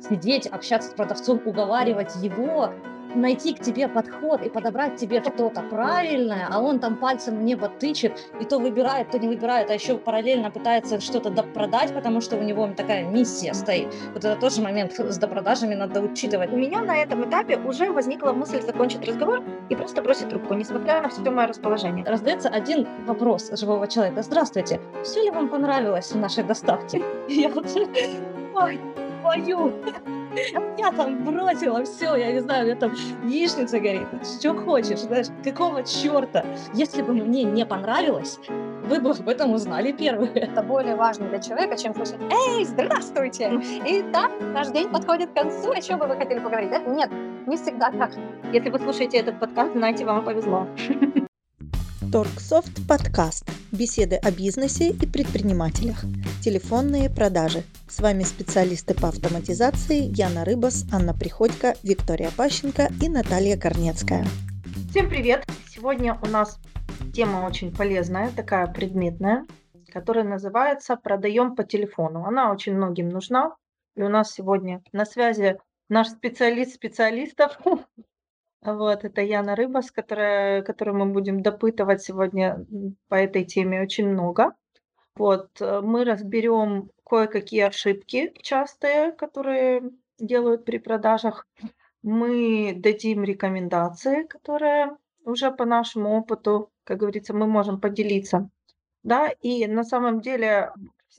сидеть, общаться с продавцом, уговаривать его, найти к тебе подход и подобрать тебе что-то правильное, а он там пальцем в небо тычет и то выбирает, то не выбирает, а еще параллельно пытается что-то допродать, потому что у него такая миссия стоит. Вот это тоже момент с допродажами надо учитывать. У меня на этом этапе уже возникла мысль закончить разговор и просто бросить трубку, несмотря на все мое расположение. Раздается один вопрос живого человека. Здравствуйте, все ли вам понравилось в нашей доставке? Я вот, ой, твою, я там бросила все, я не знаю, у меня там яичница горит, что хочешь, знаешь, какого черта? Если бы мне не понравилось, вы бы об этом узнали первые. Это более важно для человека, чем слушать «Эй, здравствуйте!» И так наш день подходит к концу, о чем бы вы хотели поговорить? Нет, не всегда так. Если вы слушаете этот подкаст, знаете, вам повезло. Торксофт подкаст. Беседы о бизнесе и предпринимателях. Телефонные продажи. С вами специалисты по автоматизации Яна Рыбас, Анна Приходько, Виктория Пащенко и Наталья Корнецкая. Всем привет! Сегодня у нас тема очень полезная, такая предметная, которая называется «Продаем по телефону». Она очень многим нужна. И у нас сегодня на связи наш специалист специалистов вот, это Яна Рыбас, которая, которую мы будем допытывать сегодня по этой теме очень много. Вот, э, мы разберем кое-какие ошибки частые, которые делают при продажах. Мы дадим рекомендации, которые уже по нашему опыту, как говорится, мы можем поделиться. Да, и на самом деле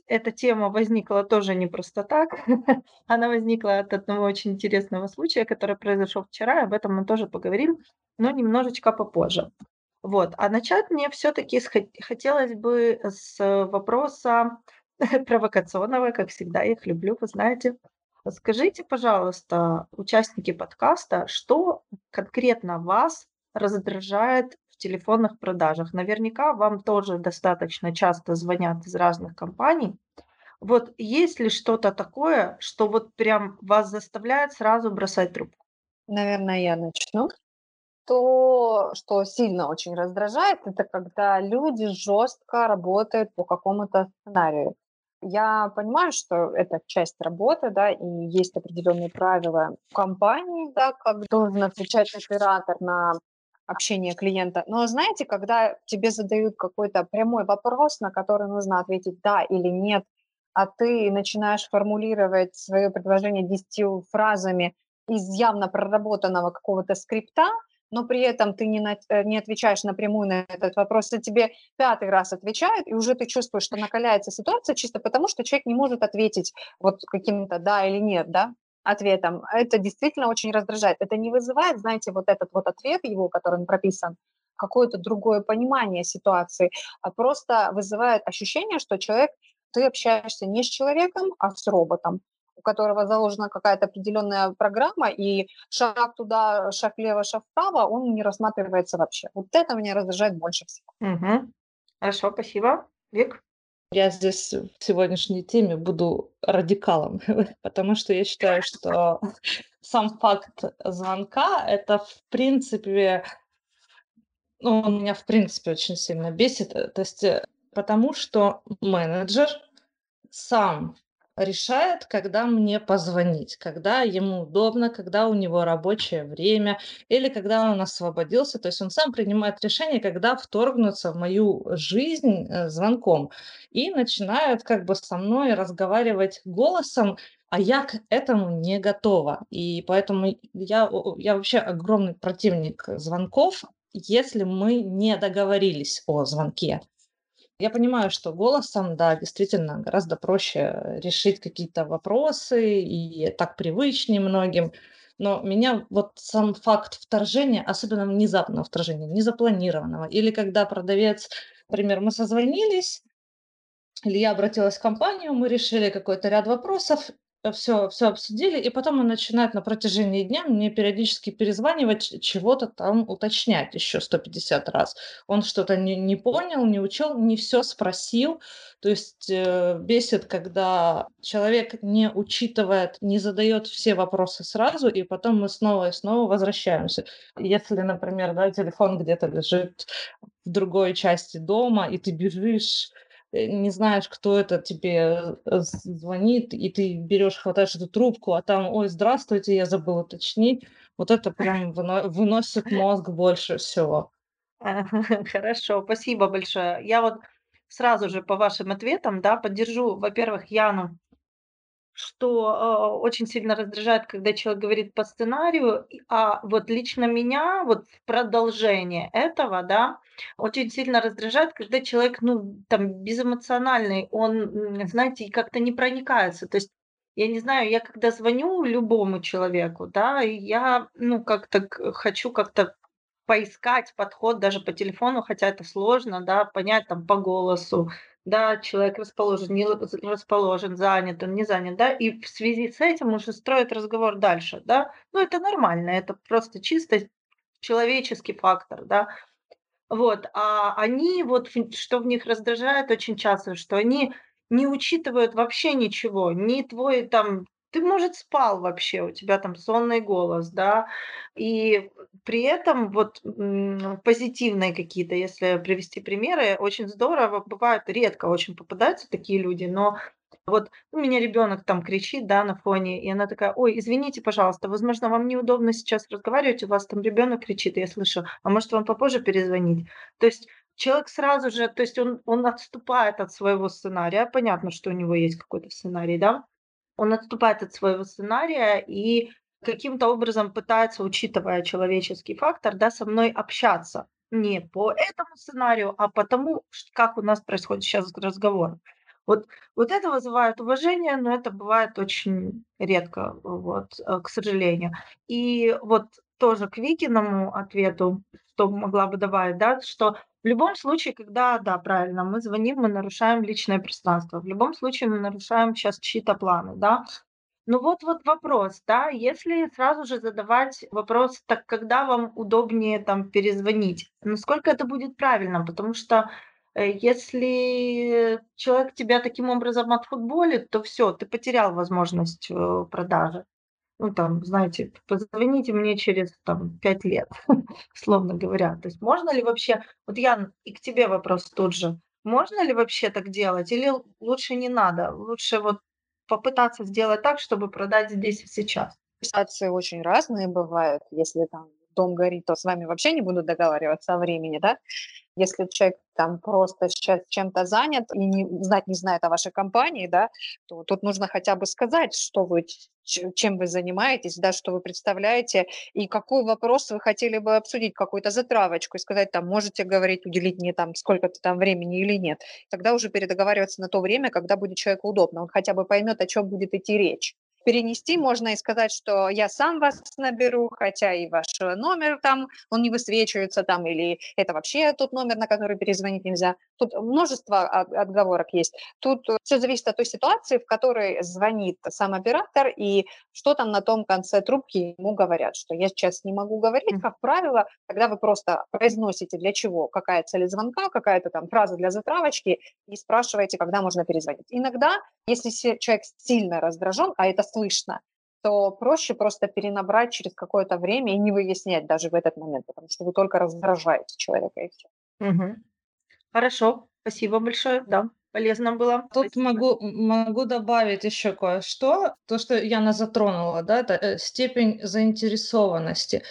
эта тема возникла тоже не просто так. Она возникла от одного очень интересного случая, который произошел вчера, об этом мы тоже поговорим, но немножечко попозже. Вот. А начать мне все-таки хотелось бы с вопроса провокационного, как всегда, я их люблю, вы знаете. Скажите, пожалуйста, участники подкаста, что конкретно вас раздражает телефонных продажах. Наверняка вам тоже достаточно часто звонят из разных компаний. Вот есть ли что-то такое, что вот прям вас заставляет сразу бросать трубку? Наверное, я начну. То, что сильно очень раздражает, это когда люди жестко работают по какому-то сценарию. Я понимаю, что это часть работы, да, и есть определенные правила компании, да, как должен отвечать оператор на общения клиента. Но знаете, когда тебе задают какой-то прямой вопрос, на который нужно ответить да или нет, а ты начинаешь формулировать свое предложение десятью фразами из явно проработанного какого-то скрипта, но при этом ты не, на, э, не отвечаешь напрямую на этот вопрос, и тебе пятый раз отвечают, и уже ты чувствуешь, что накаляется ситуация чисто потому, что человек не может ответить вот каким-то да или нет, да, ответом, это действительно очень раздражает. Это не вызывает, знаете, вот этот вот ответ его, который прописан, какое-то другое понимание ситуации, а просто вызывает ощущение, что человек, ты общаешься не с человеком, а с роботом у которого заложена какая-то определенная программа, и шаг туда, шаг влево, шаг вправо, он не рассматривается вообще. Вот это меня раздражает больше всего. Угу. Хорошо, спасибо. Вик? Я здесь в сегодняшней теме буду радикалом, потому что я считаю, что сам факт звонка — это, в принципе, ну, он меня, в принципе, очень сильно бесит. То есть э, потому что менеджер сам решает, когда мне позвонить, когда ему удобно, когда у него рабочее время или когда он освободился. То есть он сам принимает решение, когда вторгнуться в мою жизнь э, звонком и начинает как бы со мной разговаривать голосом, а я к этому не готова. И поэтому я, я вообще огромный противник звонков, если мы не договорились о звонке. Я понимаю, что голосом, да, действительно гораздо проще решить какие-то вопросы, и так привычнее многим. Но меня вот сам факт вторжения, особенно внезапного вторжения, незапланированного, или когда продавец, например, мы созвонились, или я обратилась в компанию, мы решили какой-то ряд вопросов, все, все обсудили, и потом он начинает на протяжении дня мне периодически перезванивать, чего-то там уточнять еще 150 раз. Он что-то не, не понял, не учел, не все спросил. То есть э, бесит, когда человек не учитывает, не задает все вопросы сразу, и потом мы снова и снова возвращаемся. Если, например, да, телефон где-то лежит в другой части дома, и ты бежишь э, не знаешь, кто это тебе э, звонит, и ты берешь, хватаешь эту трубку, а там, ой, здравствуйте, я забыл уточнить. Вот это прям выносит мозг больше всего. Хорошо, спасибо большое. Я вот сразу же по вашим ответам, да, поддержу, во-первых, Яну что, а, очень сильно раздражает, когда человек говорит по сценарию. а вот лично меня, вот в продолжение этого, да, очень сильно раздражает, когда человек, ну, там, безэмоциональный, он, знаете, как-то не проникается. То есть, я не знаю, я когда звоню любому человеку, да, я, ну, как-то хочу как-то поискать подход даже по телефону, хотя это сложно, да, понять там по голосу, да, человек расположен, не расположен, занят, он не занят, да, и в связи с этим уже строит разговор дальше, да, ну это нормально, это просто чисто человеческий фактор, да, вот, а они, вот что в них раздражает очень часто, что они не учитывают вообще ничего, ни твой там ты, может, спал вообще, у тебя там сонный голос, да, и при этом вот позитивные какие-то, если привести примеры, очень здорово, бывает редко очень попадаются такие люди, но вот у меня ребенок там кричит, да, на фоне, и она такая, ой, извините, пожалуйста, возможно, вам неудобно сейчас разговаривать, у вас там ребенок кричит, я слышу, а может вам попозже перезвонить? То есть человек сразу же, то есть он, он отступает от своего сценария, понятно, что у него есть какой-то сценарий, да, он отступает от своего сценария и каким-то образом пытается, учитывая человеческий фактор, да, со мной общаться. Не по этому сценарию, а по тому, как у нас происходит сейчас разговор. Вот, вот это вызывает уважение, но это бывает очень редко, вот, э, к сожалению. И вот тоже к Викиному ответу, что могла бы добавить, да, что в любом случае, когда, да, правильно, мы звоним, мы нарушаем личное пространство. В любом случае мы нарушаем сейчас чьи-то планы, да. Ну вот вот вопрос, да, если сразу же задавать вопрос, так когда вам удобнее там перезвонить, насколько это будет правильно, потому что э, если человек тебя таким образом отфутболит, то все, ты потерял возможность э, продажи ну, там, знаете, позвоните мне через там 5 лет, условно говоря. То есть можно ли вообще, вот Ян, и к тебе вопрос тут же, можно ли вообще так делать или лучше не надо? Лучше вот попытаться сделать так, чтобы продать здесь и сейчас. Ситуации очень разные бывают. Если там дом горит, то с вами вообще не буду договариваться о времени, да? Если человек там просто сейчас чем-то занят и не, знать не знает о вашей компании, да, то тут нужно хотя бы сказать, что вы, чем вы занимаетесь, да, что вы представляете, и какой вопрос вы хотели бы обсудить, какую-то затравочку, и сказать, там, можете говорить, уделить мне там сколько-то там времени или нет. Тогда уже передоговариваться на то время, когда будет человеку удобно, он хотя бы поймет, о чем будет идти речь перенести можно и сказать, что я сам вас наберу, хотя и ваш номер там, он не высвечивается там, или это вообще тот номер, на который перезвонить нельзя. Тут множество отговорок есть. Тут все зависит от той ситуации, в которой звонит сам оператор, и что там на том конце трубки ему говорят, что я сейчас не могу говорить, как правило, когда вы просто произносите для чего, какая цель звонка, какая-то там фраза для затравочки, и спрашиваете, когда можно перезвонить. Иногда, если человек сильно раздражен, а это слышно, то проще просто перенабрать через какое-то время и не выяснять даже в этот момент, потому что вы только раздражаете человека и все. Угу. Хорошо, спасибо большое, да, полезно было. Тут могу, могу добавить еще кое-что. То, что Яна затронула, да, это э, степень заинтересованности.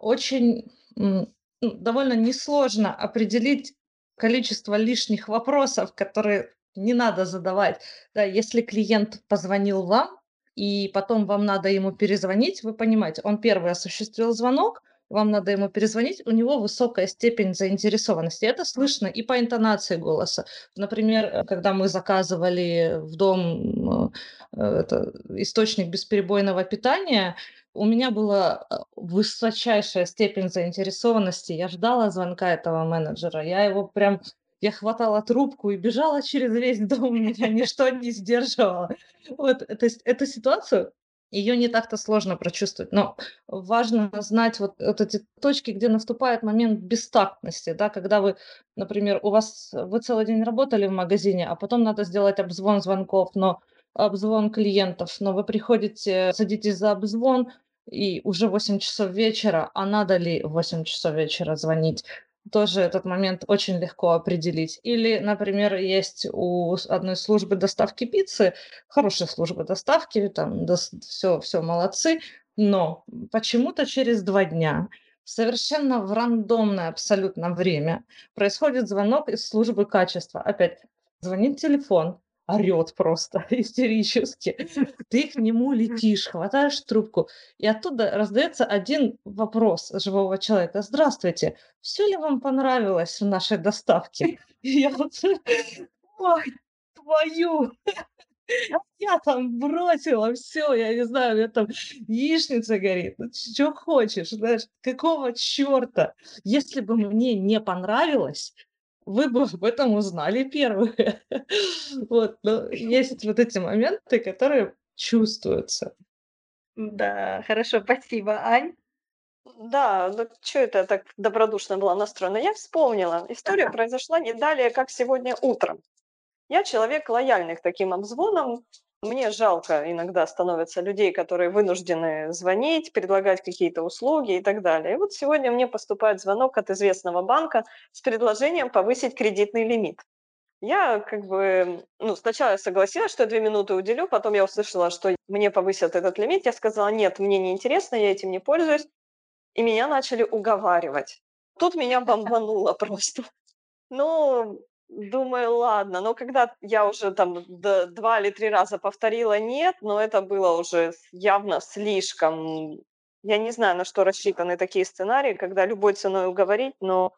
Очень ну, довольно несложно определить количество лишних вопросов, которые не надо задавать. Да, если клиент позвонил вам, и потом вам надо ему перезвонить, вы понимаете, он первый осуществил звонок, вам надо ему перезвонить, у него высокая степень заинтересованности. Это слышно и по интонации голоса. Например, э, когда мы заказывали в дом э, это, источник бесперебойного питания, у меня была э, высочайшая степень заинтересованности. Я ждала звонка этого менеджера. Я его прям я хватала трубку и бежала через весь дом, меня ничто не сдерживало. Вот, то есть эту ситуацию, ее не так-то сложно прочувствовать, но важно знать вот, вот эти точки, где наступает момент бестактности, да, когда вы, например, у вас, вы целый день работали в магазине, а потом надо сделать обзвон звонков, но обзвон клиентов, но вы приходите, садитесь за обзвон, и уже 8 часов вечера, а надо ли в 8 часов вечера звонить? Тоже этот момент очень легко определить. Или, например, есть у одной службы доставки пиццы, хорошая служба доставки, там все, все молодцы, но почему-то через два дня совершенно в рандомное абсолютно время происходит звонок из службы качества. Опять звонит телефон, орет просто истерически. Ты к нему летишь, хватаешь трубку, и оттуда раздается один вопрос живого человека. Здравствуйте, все ли вам понравилось в нашей доставке? Я вот, ой, твою! Я там бросила все, я не знаю, у меня там яичница горит. Ну, что хочешь, знаешь, какого черта? Если бы мне не понравилось, вы бы об этом узнали первые. Вот, но есть вот эти моменты, которые чувствуются. Да, хорошо, спасибо, Ань. Да, ну что это так добродушно была настроена? Я вспомнила. История произошла не далее, как сегодня утром. Я человек лояльный к таким обзвонам. Мне жалко иногда становится людей, которые вынуждены звонить, предлагать какие-то услуги и так далее. И вот сегодня мне поступает звонок от известного банка с предложением повысить кредитный лимит. Я как бы, ну, сначала я согласилась, что я две минуты уделю, потом я услышала, что мне повысят этот лимит. Я сказала, нет, мне не интересно, я этим не пользуюсь. И меня начали уговаривать. Тут меня бомбануло просто. Ну, Думаю, ладно. Но когда я уже там два или три раза повторила нет, но это было уже явно слишком. Я не знаю, на что рассчитаны такие сценарии, когда любой ценой уговорить, но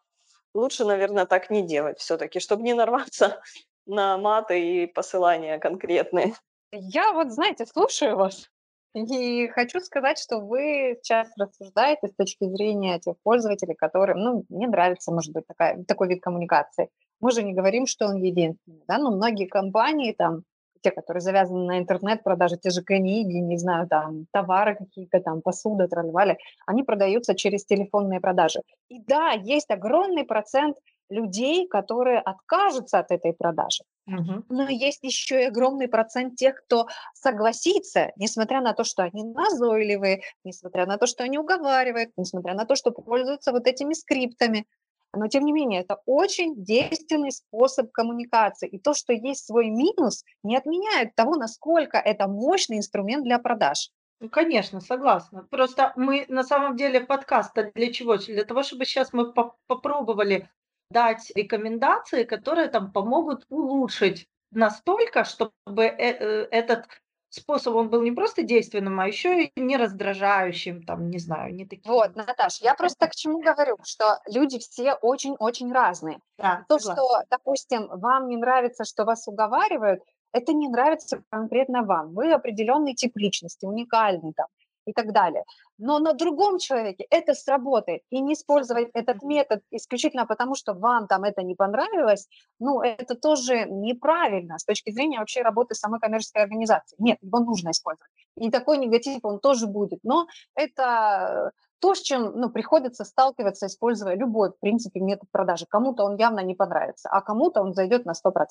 лучше, наверное, так не делать все-таки, чтобы не нарваться на маты и посылания конкретные. Я вот, знаете, слушаю вас и хочу сказать, что вы сейчас рассуждаете с точки зрения тех пользователей, которым, ну, не нравится, может быть, такая, такой вид коммуникации. Мы же не говорим, что он единственный, да, но многие компании, там, те, которые завязаны на интернет-продажи, те же книги, не знаю, там, товары какие-то, там, посуда, тролливали, они продаются через телефонные продажи. И да, есть огромный процент людей, которые откажутся от этой продажи. Угу. Но есть еще и огромный процент тех, кто согласится, несмотря на то, что они назойливые, несмотря на то, что они уговаривают, несмотря на то, что пользуются вот этими скриптами. Но, тем не менее, это очень действенный способ коммуникации. И то, что есть свой минус, не отменяет того, насколько это мощный инструмент для продаж. Ну, конечно, согласна. Просто мы на самом деле подкаст для чего? Для того, чтобы сейчас мы по попробовали дать рекомендации, которые там помогут улучшить настолько, чтобы э э этот способ, он был не просто действенным, а еще и не раздражающим, там, не знаю, не таким. Вот, Наташ, я просто к чему говорю, что люди все очень-очень разные. Да, То, согласна. что, допустим, вам не нравится, что вас уговаривают, это не нравится конкретно вам. Вы определенный тип личности, уникальный там и так далее. Но на другом человеке это сработает. И не использовать этот метод исключительно потому, что вам там это не понравилось, ну, это тоже неправильно с точки зрения вообще работы самой коммерческой организации. Нет, его нужно использовать. И такой негатив, он тоже будет. Но это то, с чем ну, приходится сталкиваться, используя любой, в принципе, метод продажи. Кому-то он явно не понравится, а кому-то он зайдет на 100%.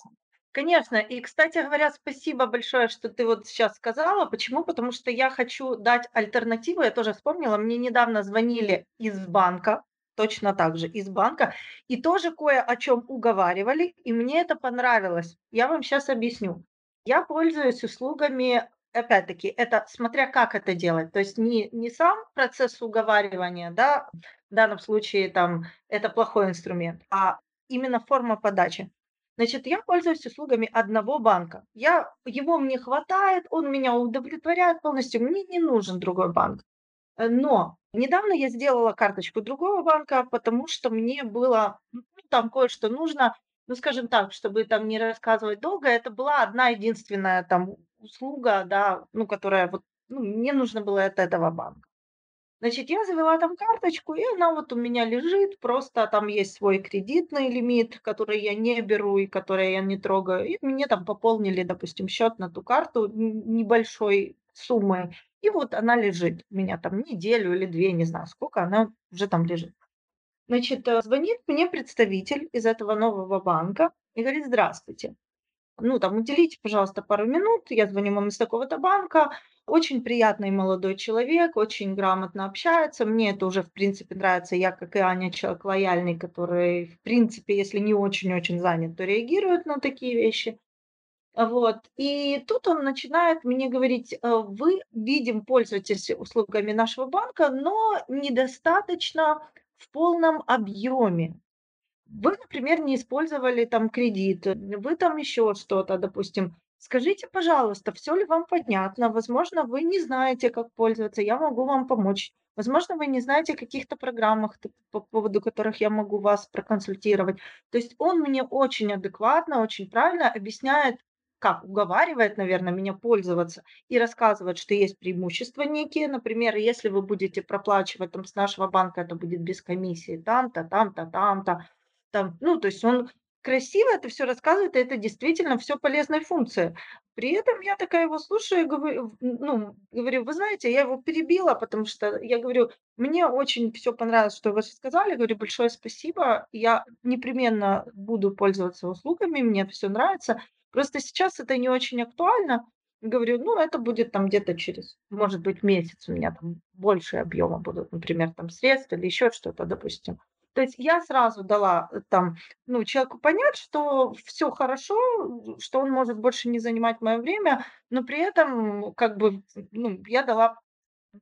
Конечно. И, кстати говоря, спасибо большое, что ты вот сейчас сказала. Почему? Потому что я хочу дать альтернативу. Я тоже вспомнила, мне недавно звонили из банка, точно так же из банка, и тоже кое о чем уговаривали, и мне это понравилось. Я вам сейчас объясню. Я пользуюсь услугами, опять-таки, это смотря как это делать. То есть не, не сам процесс уговаривания, да, в данном случае там это плохой инструмент, а именно форма подачи. Значит, я пользуюсь услугами одного банка. Я, его мне хватает, он меня удовлетворяет полностью, мне не нужен другой банк. Э, но недавно я сделала карточку другого банка, потому что мне было ну, там кое-что нужно, ну, скажем так, чтобы там не рассказывать долго, это была одна единственная там услуга, да, ну, которая вот, ну, мне нужно было от этого банка. Значит, я завела там карточку, и она вот у меня лежит, просто там есть свой кредитный лимит, который я не беру и который я не трогаю. И мне там пополнили, допустим, счет на ту карту небольшой суммой. И вот она лежит у меня там неделю или две, не знаю сколько, она уже там лежит. Значит, э, звонит мне представитель из этого нового банка и говорит, здравствуйте. Ну, там, уделите, пожалуйста, пару минут, я звоню вам из такого-то банка, Очень приятный молодой человек, очень грамотно общается. Мне это уже, в принципе, нравится. Я, как и Аня, человек лояльный, который, в принципе, если не очень-очень занят, то реагирует на такие вещи. Вот. И тут он начинает мне говорить, э, вы, видим, пользуетесь услугами нашего банка, но недостаточно в полном объеме. Вы, например, не использовали там кредит, вы там еще что-то, допустим. Скажите, пожалуйста, все ли вам понятно? Возможно, вы не знаете, как пользоваться, я могу вам помочь. Возможно, вы не знаете о каких-то программах, по поводу которых я могу вас проконсультировать. То есть он мне очень адекватно, очень правильно объясняет, как уговаривает, наверное, меня пользоваться и рассказывает, что есть преимущества некие. Например, если вы будете проплачивать там с нашего банка, это будет без комиссии там-то, там-то, там-то. Там, ну, то есть он красиво это все рассказывает, и это действительно все полезная функция. При этом я такая его слушаю говорю, ну, говорю, вы знаете, я его перебила, потому что я говорю, мне очень все понравилось, что вы сказали, говорю, большое спасибо, я непременно буду пользоваться услугами, мне все нравится. Просто сейчас это не очень актуально. Говорю, ну, это будет там где-то через, может быть, месяц у меня там больше объема будут, например, там средств или еще что-то, допустим. То есть я сразу дала э, там, ну, человеку понять, что все хорошо, что он может больше не занимать мое время, но при этом, как бы, ну, я дала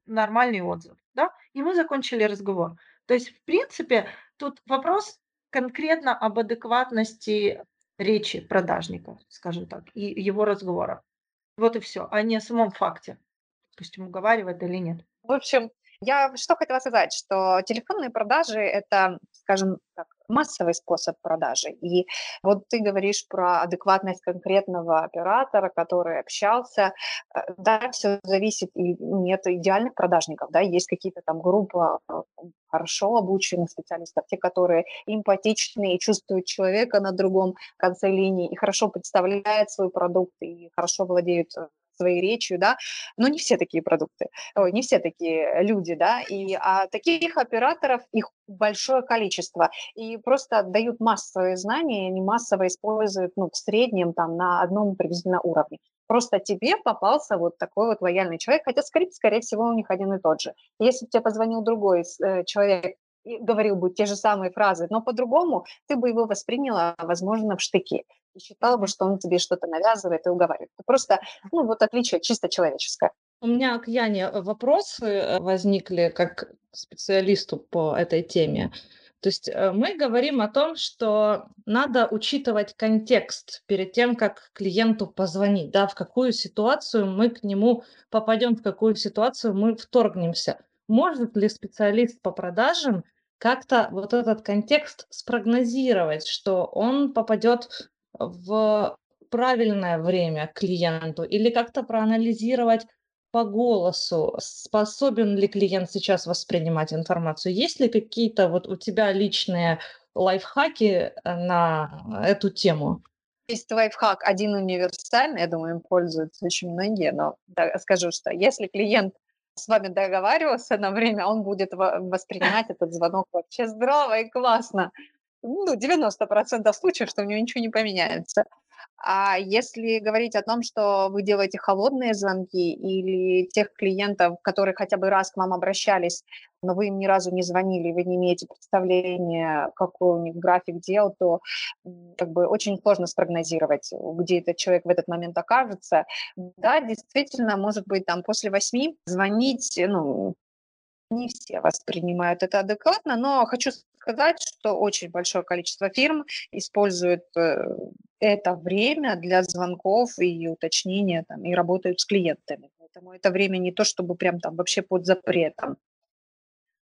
нормальный отзыв, да, и мы закончили разговор. То есть, в принципе, тут вопрос конкретно об адекватности речи продажника, скажем так, и его разговора. Вот и все, а не о самом факте, допустим, уговаривает или нет. В общем, я что хотела сказать, что телефонные продажи– это, скажем так, массовый способ продажи. И вот ты говоришь про адекватность конкретного оператора, который общался. Э, да, все зависит, и нет идеальных продажников, да, есть какие-то там группы э, хорошо обученных специалистов, те, которые эмпатичны и чувствуют человека на другом конце линии, и хорошо представляют свой продукт, и хорошо владеют э, своей речью, да, но не все такие продукты, ой, не все такие люди, да, и а таких операторов их большое количество, и просто отдают массовые знания, они массово используют, ну, в среднем там на одном приблизительно уровне. Просто тебе попался вот такой вот лояльный человек, хотя скрипт, скорее всего, у них один и тот же. Если тебе позвонил другой э, человек и говорил бы те же самые фразы, но по-другому, ты бы его восприняла, возможно, в штыки и считала бы, что он тебе что-то навязывает и уговаривает. Это просто, ну, вот отличие чисто человеческое. У меня к Яне э, вопросы э, возникли как специалисту по этой теме. То есть э, мы говорим о том, что надо учитывать контекст перед тем, как клиенту позвонить, да, в какую ситуацию мы к нему попадем, в какую ситуацию мы вторгнемся. Может ли специалист по продажам как-то вот этот контекст спрогнозировать, что он попадет в правильное время клиенту или как-то проанализировать по голосу, способен ли клиент сейчас воспринимать информацию? Есть ли какие-то вот у тебя личные лайфхаки э, на эту тему? Есть лайфхак один универсальный, я думаю, им пользуются очень многие, но да, скажу, что если клиент с вами договаривался на время, он будет воспринимать этот звонок вообще здорово и классно ну, 90% случаев, что у него ничего не поменяется. А если говорить о том, что вы делаете холодные звонки или тех клиентов, которые хотя бы раз к вам обращались, но вы им ни разу не звонили, вы не имеете представления, какой у них график дел, то как бы очень сложно спрогнозировать, где этот человек в этот момент окажется. Да, действительно, может быть, там после восьми звонить, ну, не все воспринимают это адекватно, но хочу сказать, что очень большое количество фирм используют э, это время для звонков и уточнения там, и работают с клиентами. Поэтому это время не то, чтобы прям там вообще под запретом.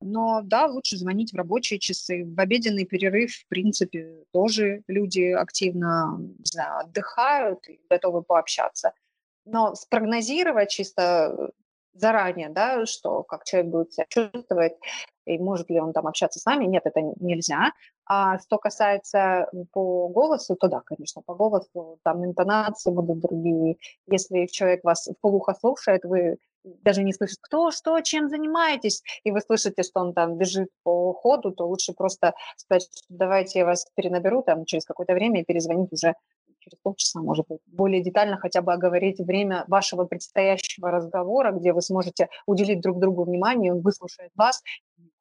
Но да, лучше звонить в рабочие часы. В обеденный перерыв, в принципе, тоже люди активно знаю, отдыхают и готовы пообщаться. Но спрогнозировать чисто заранее, да, что как человек будет себя чувствовать, и может ли он там общаться с нами, нет, это нельзя. А что касается по голосу, то да, конечно, по голосу там интонации будут другие. Если человек вас полухо слушает, вы даже не слышите, кто, что, чем занимаетесь, и вы слышите, что он там бежит по ходу, то лучше просто сказать, давайте я вас перенаберу там через какое-то время и перезвонить уже через полчаса, может быть, более детально хотя бы оговорить время вашего предстоящего разговора, где вы сможете уделить друг другу внимание, он выслушает вас.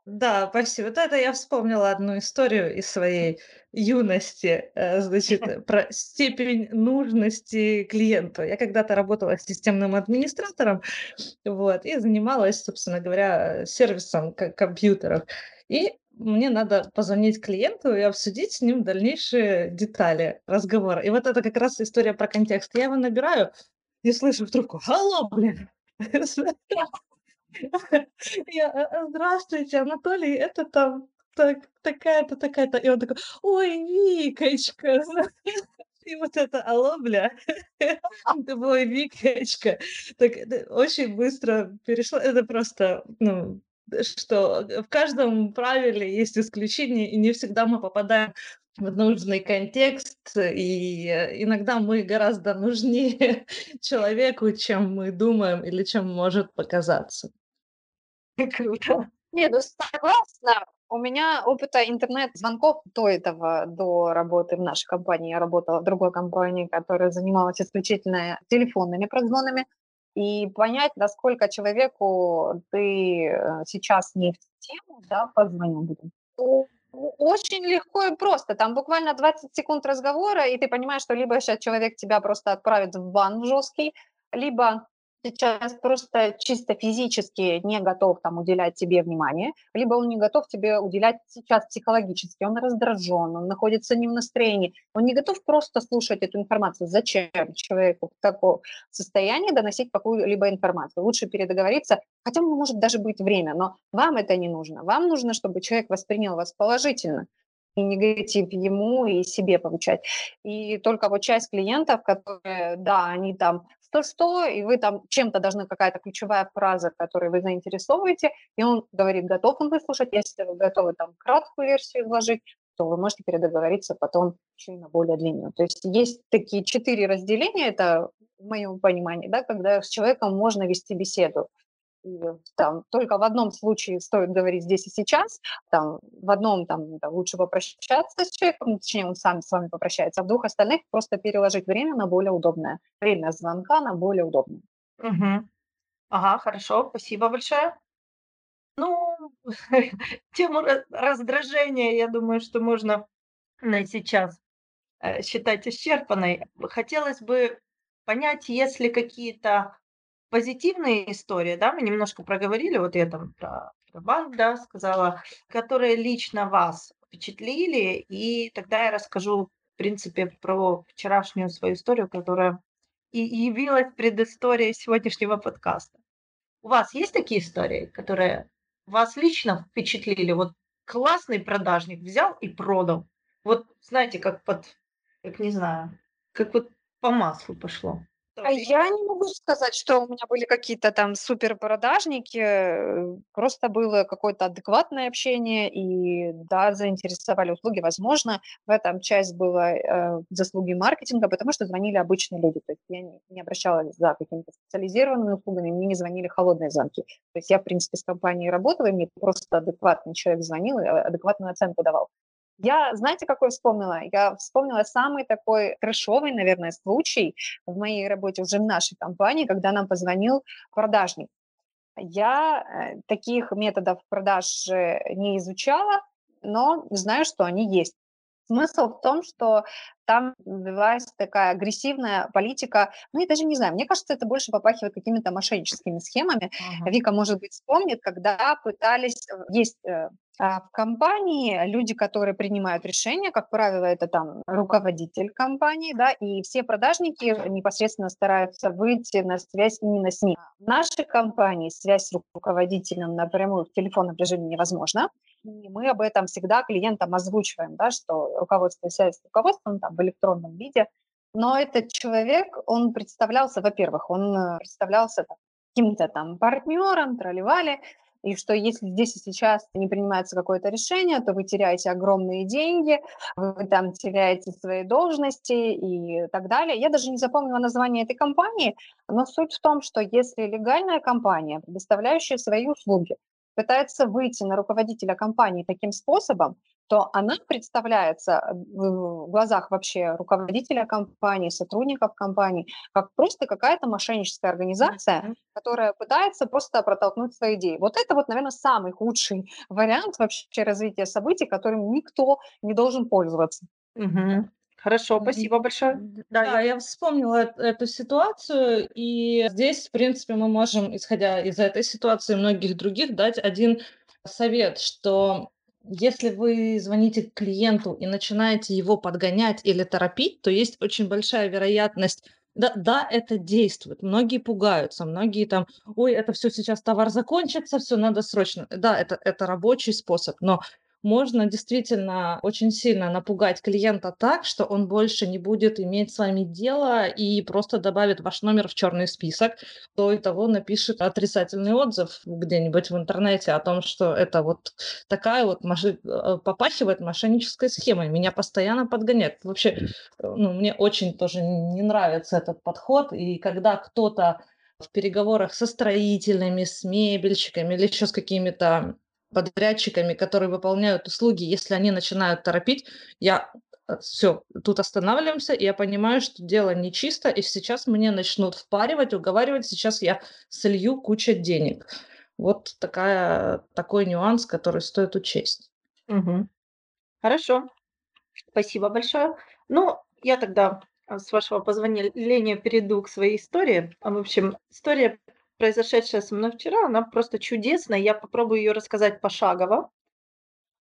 Да, спасибо. Вот это я вспомнила одну историю из своей юности, э, значит, про степень нужности клиенту. Я когда-то работала системным администратором, вот, и занималась, собственно говоря, сервисом компьютеров. И мне надо позвонить клиенту и обсудить с ним дальнейшие детали разговора. И вот это как раз история про контекст. Я его набираю и слышу в трубку «Алло, блин!» Я «Э, э, «Здравствуйте, Анатолий, это там так, такая-то, такая-то». И он такой «Ой, Викочка!» И вот это «Алло, бля!» Ой, Викочка. Так очень быстро перешло. Это просто, ну, что в каждом правиле есть исключение, и не всегда мы попадаем в нужный контекст, и иногда мы гораздо нужнее человеку, чем мы думаем или чем может показаться. Круто. Не, ну согласна. У меня опыта интернет-звонков до этого, до работы в нашей компании. Я работала в другой компании, которая занималась исключительно телефонными прозвонами и понять, насколько человеку ты э, сейчас не в тему, да, позвонил будем. Очень легко и просто. Там буквально 20 секунд разговора, и ты понимаешь, что либо сейчас человек тебя просто отправит в бан жесткий, либо сейчас просто чисто физически не готов там уделять тебе внимание, либо он не готов тебе уделять сейчас психологически, он раздражен, он находится не в настроении, он не готов просто слушать эту информацию. Зачем человеку в таком состоянии доносить какую-либо информацию? Лучше передоговориться, хотя может даже быть время, но вам это не нужно. Вам нужно, чтобы человек воспринял вас положительно, и негатив ему и себе получать. И только вот часть клиентов, которые, да, они там что-что, и вы там чем-то должны, какая-то ключевая фраза, которой вы заинтересовываете, и он говорит, готов он выслушать, если вы готовы там краткую версию изложить, то вы можете передоговориться потом еще и на более длинную. То есть есть такие четыре разделения, это в моем понимании, да, когда с человеком можно вести беседу там, только в одном случае стоит говорить здесь и сейчас, там, в одном там, там лучше попрощаться с человеком, ну, точнее, он сам с вами попрощается, а в двух остальных просто переложить время на более удобное, время звонка на более удобное. Угу. Ага, хорошо, спасибо большое. Ну, тему раздражения, я думаю, что можно на сейчас э, считать исчерпанной. Хотелось бы понять, есть ли какие-то позитивные истории, да, мы немножко проговорили, вот я там про, про банк, да, сказала, которые лично вас впечатлили, и тогда я расскажу, в принципе, про вчерашнюю свою историю, которая и явилась предысторией сегодняшнего подкаста. У вас есть такие истории, которые вас лично впечатлили? Вот классный продажник взял и продал. Вот знаете, как под, как не знаю, как вот по маслу пошло. А я не могу сказать, что у меня были какие-то там супер продажники. Э, просто было какое-то адекватное общение, и да, заинтересовали услуги. Возможно, в этом часть была э, заслуги маркетинга, потому что звонили обычные люди. То есть я не, не обращалась за какими-то специализированными услугами, мне не звонили холодные звонки. То есть я, в принципе, с компанией работала, и мне просто адекватный человек звонил и э, адекватную оценку давал. Я, знаете, какой вспомнила? Я вспомнила самый такой трешовый, наверное, случай в моей работе уже в нашей компании, когда нам позвонил продажник. Я э, таких методов продаж не изучала, но знаю, что они есть. Смысл в том, что там велась такая агрессивная политика, ну, я даже не знаю, мне кажется, это больше попахивает какими-то мошенническими схемами. Ага. Вика, может быть, вспомнит, когда пытались, э, есть э, в компании люди, которые принимают решения, как правило, это там руководитель компании, да, и все продажники непосредственно стараются выйти на связь именно с ним. В нашей компании связь с руководителем напрямую в телефонном режиме невозможна. И мы об этом всегда клиентам озвучиваем, да, что руководство связь с руководством там, в электронном виде. Но этот человек, он представлялся, во-первых, он э, представлялся каким-то там партнером, тролливали, и что если здесь и сейчас не принимается какое-то решение, то вы теряете огромные деньги, вы там теряете свои должности и так далее. Я даже не запомнила название этой компании, но суть в том, что если легальная компания, предоставляющая свои услуги, пытается выйти на руководителя компании таким способом, то она представляется э, в глазах вообще руководителя компании, сотрудников компании, как просто какая-то мошенническая организация, mm-hmm. которая пытается просто протолкнуть свои идеи. Вот это вот, наверное, самый худший вариант вообще развития событий, которым никто не должен пользоваться. Mm-hmm. Хорошо, спасибо большое. Да, да я... я вспомнила эту ситуацию, и здесь, в принципе, мы можем, исходя из этой ситуации и многих других, дать один совет, что если вы звоните клиенту и начинаете его подгонять или торопить, то есть очень большая вероятность да, да, это действует. Многие пугаются, многие там, ой, это все сейчас товар закончится, все надо срочно. Да, это, это рабочий способ, но можно действительно очень сильно напугать клиента так, что он больше не будет иметь с вами дело и просто добавит ваш номер в черный список, то и того напишет отрицательный отзыв где-нибудь в интернете о том, что это вот такая вот моши... Э, попахивает мошеннической схемой. Меня постоянно подгоняют. Вообще, э, ну, мне очень тоже не нравится этот подход. И когда кто-то в переговорах со строительными, с мебельщиками или еще с какими-то подрядчиками, которые выполняют услуги, если они начинают торопить, я э, все, тут останавливаемся, и я понимаю, что дело нечисто, и сейчас мне начнут впаривать, уговаривать, сейчас я солью кучу денег. Вот такая, такой нюанс, который стоит учесть. Угу. Хорошо, спасибо большое. Ну, я тогда, а, с вашего позволения, перейду к своей истории. В общем, история произошедшая со мной вчера, она просто чудесная. Я попробую ее рассказать пошагово.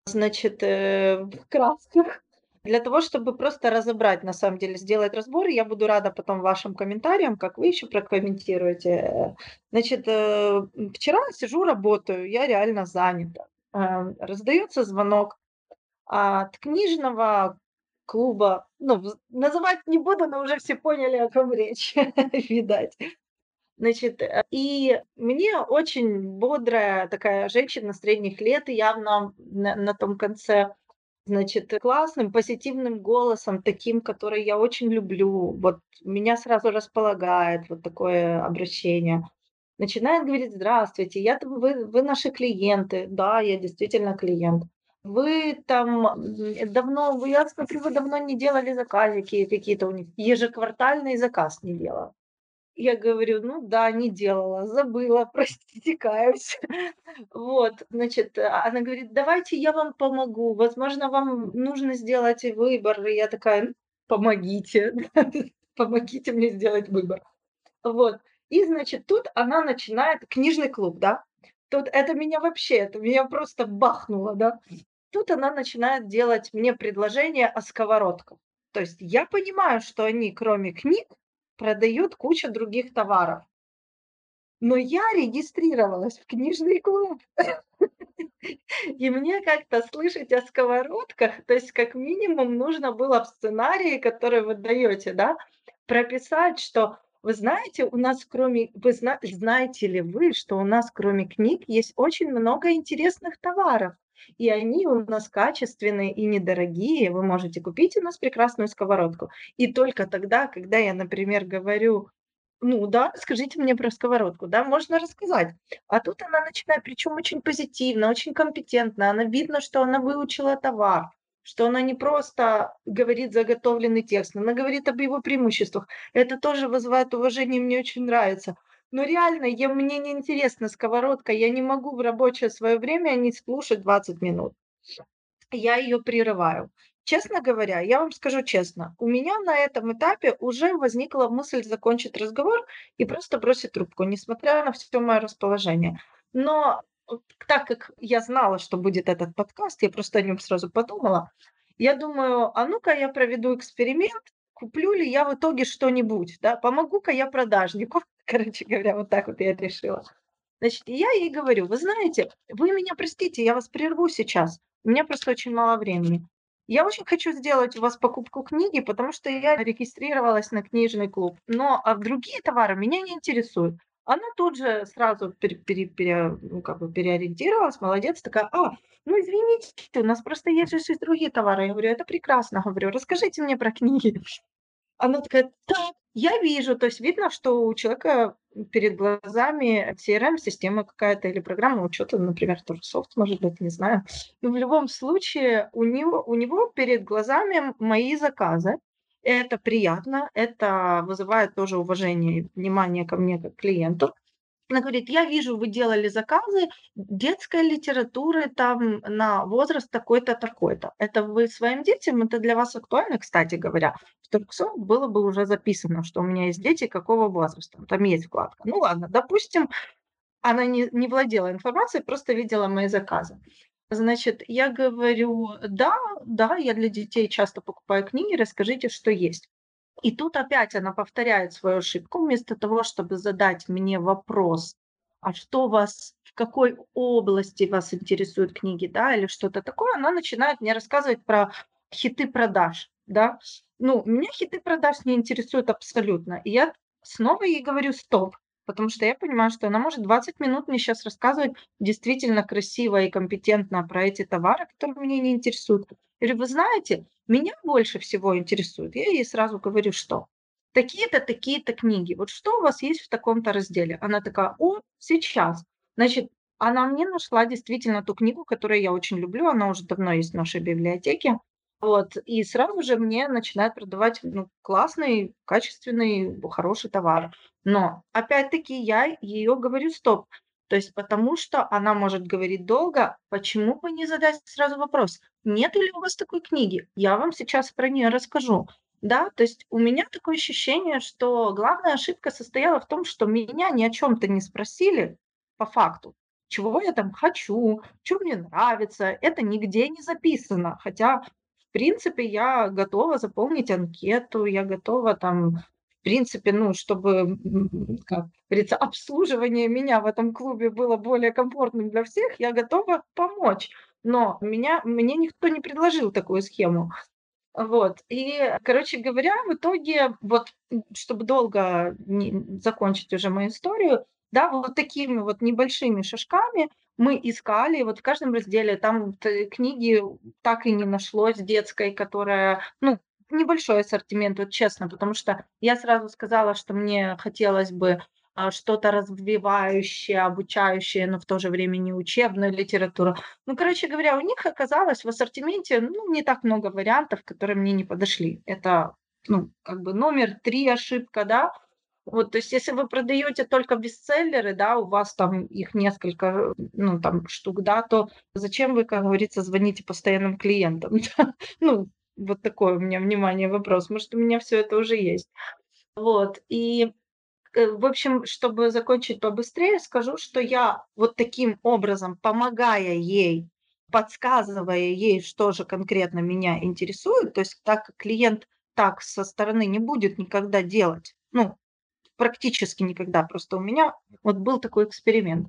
Значит, э, в красках. Для того, чтобы просто разобрать, на самом деле, сделать разбор, я буду рада потом вашим комментариям, как вы еще прокомментируете. Значит, э, вчера сижу, работаю, я реально занята. Э, раздается звонок от книжного клуба, ну, называть не буду, но уже все поняли, о ком речь, видать. Значит, э, и мне очень бодрая такая женщина средних лет, явно на, на том конце, значит, классным, позитивным голосом, таким, который я очень люблю. Вот меня сразу располагает вот такое обращение. Начинает говорить, здравствуйте, я, вы, вы наши клиенты. Да, я действительно клиент. Вы там давно, я смотрю, вы давно не делали заказики какие-то у них. Ежеквартальный заказ не делала. Я говорю, ну да, не делала, забыла, простите, каюсь. Вот, значит, а она говорит, давайте я вам помогу, возможно, вам нужно сделать выбор. И я такая, помогите, помогите мне сделать выбор. Вот, и, значит, тут она начинает, книжный клуб, да, тут это меня вообще, это меня просто бахнуло, да. Тут она начинает делать мне предложение о сковородках. То есть я понимаю, что они, кроме книг, продают кучу других товаров. Но я регистрировалась в книжный клуб. И мне как-то слышать о сковородках, то есть как минимум нужно было в сценарии, который вы даете, да, прописать, что вы знаете, у нас кроме, вы зна, знаете ли вы, что у нас кроме книг есть очень много интересных товаров. И они у нас качественные и недорогие. Вы можете купить у нас прекрасную сковородку. И только тогда, когда я, например, говорю, ну да, скажите мне про сковородку, да, можно рассказать. А тут она начинает, причем очень позитивно, очень компетентно. Она видно, что она выучила товар, что она не просто говорит заготовленный текст, она говорит об его преимуществах. Это тоже вызывает уважение, мне очень нравится. Но реально, я, мне не интересна сковородка, я не могу в рабочее свое время не слушать 20 минут. Я ее прерываю. Честно говоря, я вам скажу честно, у меня на этом этапе уже возникла мысль закончить разговор и просто бросить трубку, несмотря на все мое расположение. Но так как я знала, что будет этот подкаст, я просто о нем сразу подумала, я думаю, а ну-ка я проведу эксперимент, куплю ли я в итоге что-нибудь, да, помогу-ка я продажнику. Короче говоря, вот так вот я решила. Значит, я ей говорю, вы знаете, вы меня простите, я вас прерву сейчас. У меня просто очень мало времени. Я очень хочу сделать у вас покупку книги, потому что я регистрировалась на книжный клуб. Но а другие товары меня не интересуют. Она тут же сразу пере, пере, пере, ну, как бы переориентировалась, молодец, такая, а, ну извините, у нас просто есть же другие товары. Я говорю, это прекрасно, говорю, расскажите мне про книги. Она такая: "Так, я вижу". То есть видно, что у человека перед глазами CRM-система какая-то или программа учета, например, тоже софт, может быть, не знаю. Но в любом случае у него у него перед глазами мои заказы. Это приятно, это вызывает тоже уважение и внимание ко мне как клиенту. Она говорит: "Я вижу, вы делали заказы детской литературы там на возраст такой-то, такой-то. Это вы своим детям? Это для вас актуально?" Кстати говоря, в Турксофт было бы уже записано, что у меня есть дети какого возраста. Там есть вкладка. Ну ладно, допустим, она не не владела информацией, просто видела мои заказы. Значит, я говорю: "Да, да, я для детей часто покупаю книги, расскажите, что есть". И тут опять она повторяет свою ошибку. Вместо того, чтобы задать мне вопрос: "А что вас в какой области вас интересуют книги?" Да, или что-то такое, она начинает мне рассказывать про хиты продаж, да. Ну, меня хиты продаж не интересуют абсолютно. И я снова ей говорю: "Стоп". Потому что я понимаю, что она может 20 минут мне сейчас рассказывать действительно красиво и компетентно про эти товары, которые меня не интересуют. Говорю: "Вы знаете, меня больше всего интересует". Я ей сразу говорю, что такие-то, такие-то книги. Вот что у вас есть в таком-то разделе? Она такая: "О, сейчас". Значит, она мне нашла действительно ту книгу, которую я очень люблю. Она уже давно есть в нашей библиотеке. Вот, и сразу же мне начинает продавать, ну, классный, качественный, хороший товар. Но опять-таки я ее говорю: "Стоп". То есть потому что она может говорить долго, почему бы не задать сразу вопрос: "Нету ли у вас такой книги? Я вам сейчас про нее расскажу". Да, то есть у меня такое ощущение, что главная ошибка состояла в том, что меня ни о чем то не спросили по факту. Чего я там хочу, чё мне нравится. Это нигде не записано. Хотя принципе, я готова заполнить анкету, я готова там, в принципе, ну, чтобы, как говорится, обслуживание меня в этом клубе было более комфортным для всех, я готова помочь. Но меня мне никто не предложил такую схему. Вот. И, короче говоря, в итоге, вот, чтобы долго не закончить уже мою историю, да, вот такими вот небольшими шажками мы искали, вот в каждом разделе там т книги так и не нашлось детской, которая, ну, небольшой ассортимент, вот честно, потому что я сразу сказала, что мне хотелось бы, а, что-то развивающее, обучающее, но в то же время не учебную литературу. Ну, короче говоря, у них оказалось в ассортименте, ну, не так много вариантов, которые мне не подошли. Это, ну, как бы номер 3 ошибка, да. Вот, то есть если вы продаете только бестселлеры, да, у вас там их несколько, ну, там, штук, да, то зачем вы, как говорится, звоните постоянным клиентам? Ну, вот такой у меня, внимание, вопрос. Может, у меня все это уже есть. Вот, и, э, в общем, чтобы закончить побыстрее, скажу, что я вот таким образом, помогая ей, подсказывая ей, что же конкретно меня интересует, то есть так как клиент так со стороны не будет никогда делать, ну, практически никогда. Просто у меня вот был такой эксперимент.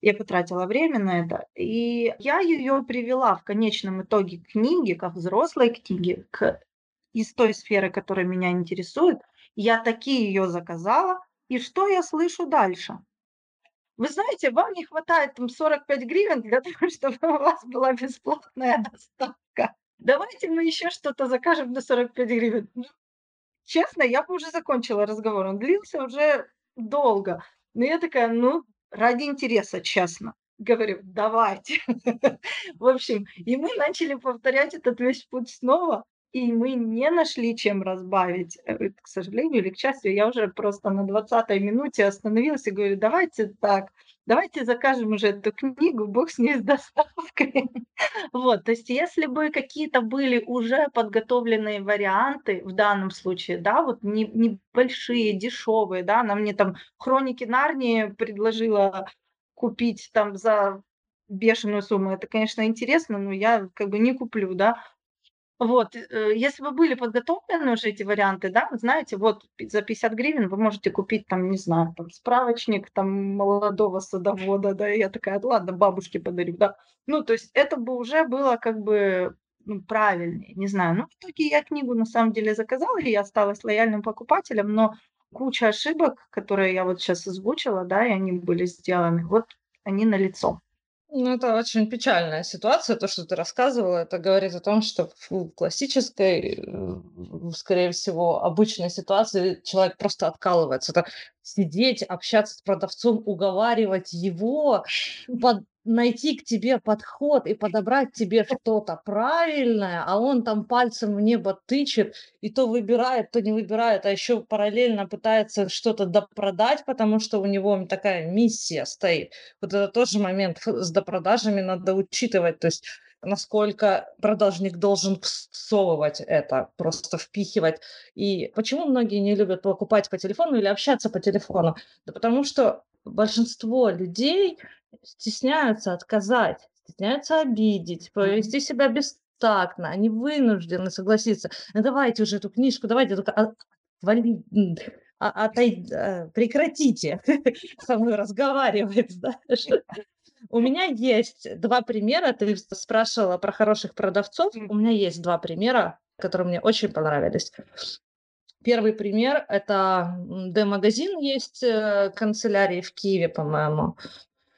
Я потратила время на это, и я ее привела в конечном итоге к книге, как взрослой книге, к из той сферы, которая меня интересует. Я такие ее заказала, и что я слышу дальше? Вы знаете, вам не хватает там 45 гривен для того, чтобы у вас была бесплатная доставка. Давайте мы еще что-то закажем на 45 гривен. Ну, Честно, я бы уже закончила разговор. Он длился уже долго. Но я такая, ну, ради интереса, честно. Говорю, давайте. В общем, и мы начали повторять этот весь путь снова, и мы не нашли, чем разбавить. Э, к сожалению или к счастью, я уже просто на двадцатой минуте остановилась и говорю, давайте так, давайте закажем уже эту книгу, бог с ней с доставкой. Вот, то есть если бы какие-то были уже подготовленные варианты в данном случае, да, вот не небольшие, дешевые, да, она мне там "Хроники Нарнии" предложила купить там за бешеную сумму. Это, конечно, интересно, но я как бы не куплю, да. Вот, э, если бы были подготовлены уже эти варианты, да, знаете, вот за 50 гривен вы можете купить там, не знаю, там справочник там молодого садовода, да, и я такая: "Ладно, бабушке подарю", да. Ну, то есть это бы уже было как бы, ну, правильнее, не знаю. Ну, в итоге я книгу на самом деле заказала, и я осталась лояльным покупателем, но куча ошибок, которые я вот сейчас озвучила, да, и они были сделаны, вот они налицо. Ну, это очень печальная ситуация, то, что ты рассказывала. Это говорит о том, что в классической, э, скорее всего, обычной ситуации человек просто откалывается. Это сидеть, общаться с продавцом, уговаривать его под найти к тебе подход и подобрать тебе что-то правильное, а он там пальцем в небо тычет и то выбирает, то не выбирает, а еще параллельно пытается что-то допродать, потому что у него такая миссия стоит. Вот это тоже момент с допродажами надо учитывать, то есть насколько продажник должен всовывать это, просто впихивать. И почему многие не любят покупать по телефону или общаться по телефону? Да потому что большинство людей стесняются отказать, стесняются обидеть, повести себя бестактно, они вынуждены согласиться. Ну, давайте уже эту книжку, давайте только отвали, отай, а, прекратите со мной разговаривать. Да? У меня есть два примера. Ты спрашивала про хороших продавцов. У меня есть два примера, которые мне очень понравились. Первый пример – это Д-магазин есть, э, канцелярии в Киеве, по-моему.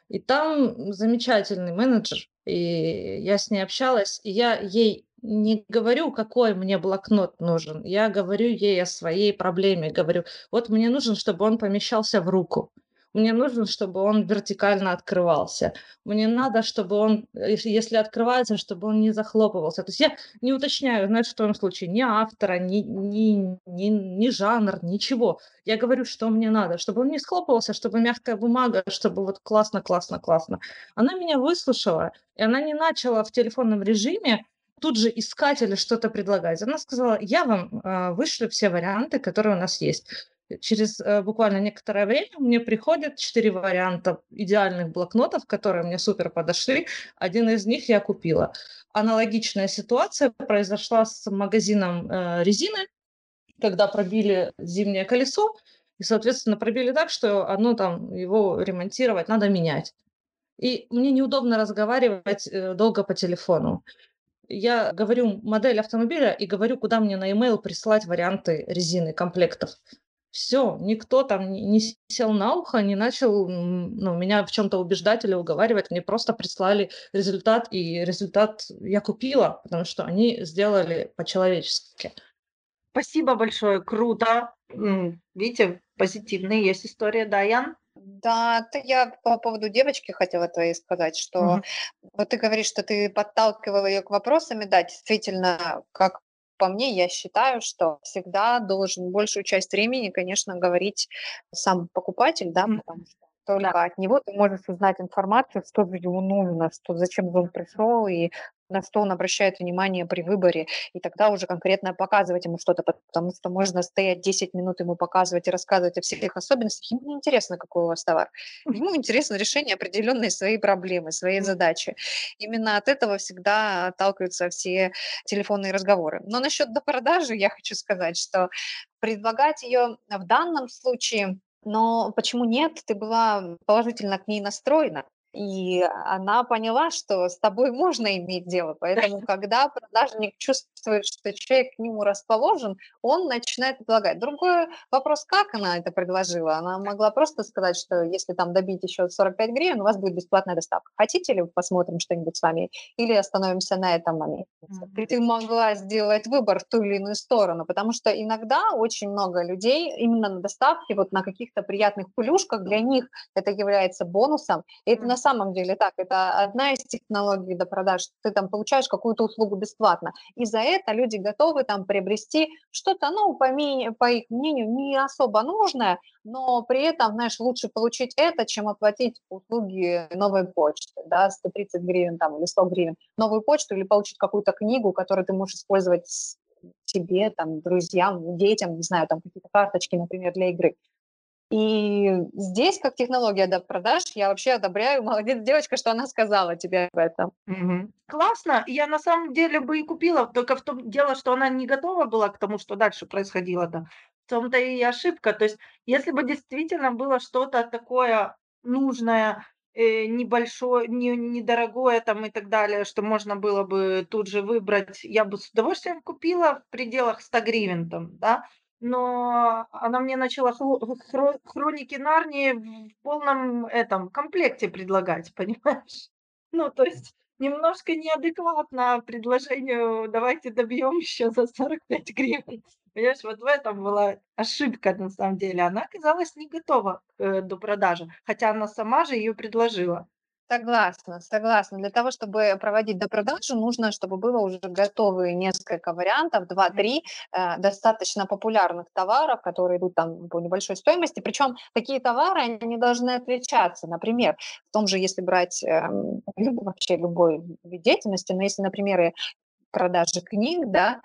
И там замечательный менеджер, и я с ней общалась, и я ей не говорю, какой мне блокнот нужен, я говорю ей о своей проблеме, говорю, вот мне нужен, чтобы он помещался в руку. Мне нужно, чтобы он вертикально открывался. Мне надо, чтобы он, если открывается, чтобы он не захлопывался. То есть я не уточняю, знаешь, в том случае ни автора, ни, ни, ни, ни жанр, ничего. Я говорю, что мне надо, чтобы он не схлопывался, чтобы мягкая бумага, чтобы вот классно, классно, классно. Она меня выслушала, и она не начала в телефонном режиме тут же искать или что-то предлагать. Она сказала, я вам э, вышлю все варианты, которые у нас есть через э, буквально некоторое время мне приходят четыре варианта идеальных блокнотов, которые мне супер подошли. Один из них я купила. Аналогичная ситуация произошла с магазином э, резины, когда пробили зимнее колесо, и, соответственно, пробили так, что одно там его ремонтировать надо менять. И мне неудобно разговаривать э, долго по телефону. Я говорю модель автомобиля и говорю, куда мне на e-mail прислать варианты резины, комплектов. Все, никто там не сел на ухо, не начал ну, меня в чем-то убеждать или уговаривать. Мне просто прислали результат, и результат я купила, потому что они сделали по-человечески. Спасибо большое, круто. Видите, позитивные есть история, да, Ян? Да, это я по поводу девочки хотела твоей сказать, что угу. вот ты говоришь, что ты подталкивала ее к вопросам, да, действительно, как по мне, я считаю, что всегда должен большую часть времени, конечно, говорить сам покупатель, да, потому что только от него ты можешь узнать информацию, что ему нужно, что, зачем он пришел и на что он обращает внимание при выборе, и тогда уже конкретно показывать ему что-то, потому что можно стоять 10 минут ему показывать и рассказывать о всех особенностях, ему не интересно, какой у вас товар. Ему интересно решение определенной своей проблемы, своей задачи. Именно от этого всегда отталкиваются все телефонные разговоры. Но насчет допродажи я хочу сказать, что предлагать ее в данном случае но почему нет? Ты была положительно к ней настроена. И она поняла, что с тобой можно иметь дело. Поэтому, когда продажник чувствует, что человек к нему расположен, он начинает предлагать. Другой вопрос, как она это предложила. Она могла просто сказать, что если там добить еще 45 гривен, у вас будет бесплатная доставка. Хотите ли посмотрим что-нибудь с вами? Или остановимся на этом моменте? Mm-hmm. Ты могла сделать выбор в ту или иную сторону, потому что иногда очень много людей именно на доставке, вот на каких-то приятных плюшках, для них это является бонусом. И это mm-hmm самом деле так. Это одна из технологий до продаж. Ты там получаешь какую-то услугу бесплатно. И за это люди готовы там приобрести что-то, ну, по, по их мнению, не особо нужное, но при этом, знаешь, лучше получить это, чем оплатить услуги новой почты, да, 130 гривен там или 100 гривен, новую почту или получить какую-то книгу, которую ты можешь использовать себе, там, друзьям, детям, не знаю, там какие-то карточки, например, для игры. И здесь, как технология до продаж, я вообще одобряю. Молодец, девочка, что она сказала тебе об этом. Угу. Классно. Я на самом деле бы и купила, только в том дело, что она не готова была к тому, что дальше происходило. Да. В том-то и ошибка. То есть, если бы действительно было что-то такое нужное, э, небольшое, не, недорогое там и так далее, что можно было бы тут же выбрать, я бы с удовольствием купила в пределах 100 гривен там, да, но она мне начала хроники Нарнии в полном этом комплекте предлагать, понимаешь? Ну, то есть немножко неадекватно предложению "давайте добьем еще за 45 гривен". Понимаешь, вот в этом была ошибка на самом деле. Она оказалась не готова к, э, допродаже, хотя она сама же ее предложила. Согласна, согласна. Для того, чтобы проводить допродажу, нужно, чтобы было уже готовые несколько вариантов, 2-3 э, достаточно популярных товаров, которые идут там по небольшой стоимости. Причем такие товары, они не должны отличаться. Например, в том же, если брать э, вообще любой вид деятельности, но если, например, продажи книг, да,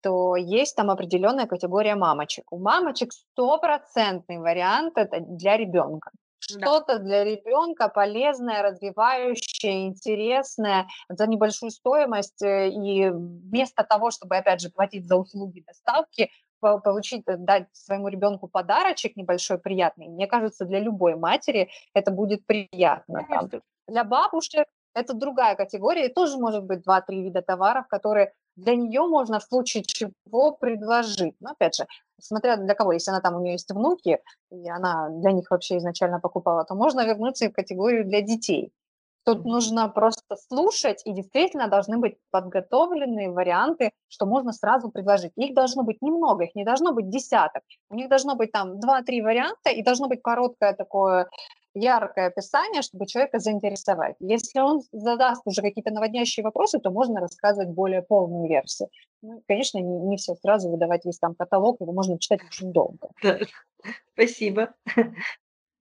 то есть там определенная категория мамочек. У мамочек стопроцентный вариант это для ребенка что-то для ребенка полезное, развивающее, интересное за небольшую стоимость. Э, и вместо того, чтобы, опять же, платить за услуги доставки, получить, э, дать своему ребенку подарочек небольшой, приятный, мне кажется, для любой матери это будет приятно. Там. Для бабушек это другая категория, и тоже может быть 2-3 вида товаров, которые для нее можно в случае чего предложить. Но опять же, смотря для кого, если она там, у нее есть внуки, и она для них вообще изначально покупала, то можно вернуться и в категорию для детей. Тут нужно просто слушать, и действительно должны быть подготовленные варианты, что можно сразу предложить. Их должно быть немного, их не должно быть десяток. У них должно быть там 2-3 варианта, и должно быть короткое такое яркое описание, чтобы человека заинтересовать. Если он задаст уже какие-то наводящие вопросы, то можно рассказывать более полную версию. Ну, конечно, не, не все сразу выдавать весь там каталог, его можно читать очень долго. Да. Спасибо.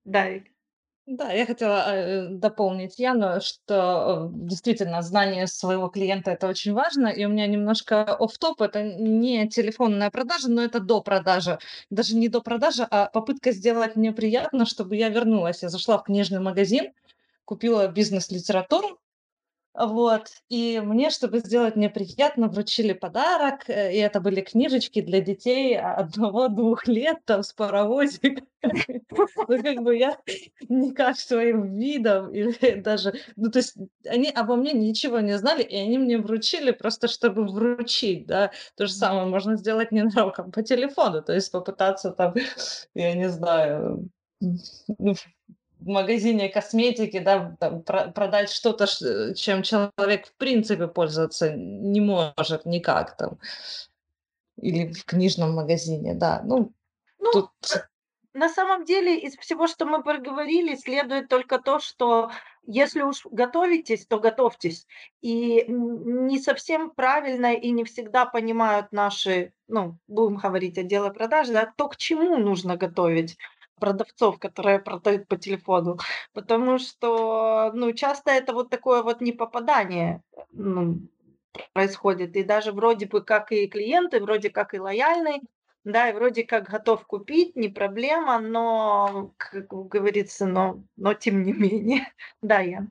Да, да, я хотела э, дополнить Яну, что э, действительно знание своего клиента это очень важно, и у меня немножко оф топ это не телефонная продажа, но это до продажи, даже не до продажи, а попытка сделать мне приятно, чтобы я вернулась. Я зашла в книжный магазин, купила бизнес-литературу, вот. И мне, чтобы сделать мне приятно, вручили подарок. Э, и это были книжечки для детей одного-двух лет, там, с паровозик. Ну, как бы я никак своим видом или даже... Ну, то есть они обо мне ничего не знали, и они мне вручили просто, чтобы вручить, да. То же самое можно сделать ненароком по телефону, то есть попытаться там, я не знаю, ну, в магазине косметики, да, там, про- продать что-то, чем человек в принципе пользоваться не может никак там. Или в книжном магазине, да. Ну, ну тут... На самом деле, из всего, что мы проговорили, следует только то, что если уж готовитесь, то готовьтесь. И не совсем правильно и не всегда понимают наши, ну, будем говорить, отделы продаж, да, то, к чему нужно готовить продавцов, которые продают по телефону, потому что, ну, часто это вот такое вот непопадание, ну, происходит. И даже вроде бы как и клиенты, вроде как и лояльный, да, и вроде как готов купить, не проблема, но, как говорится, но, но тем не менее. Да, я.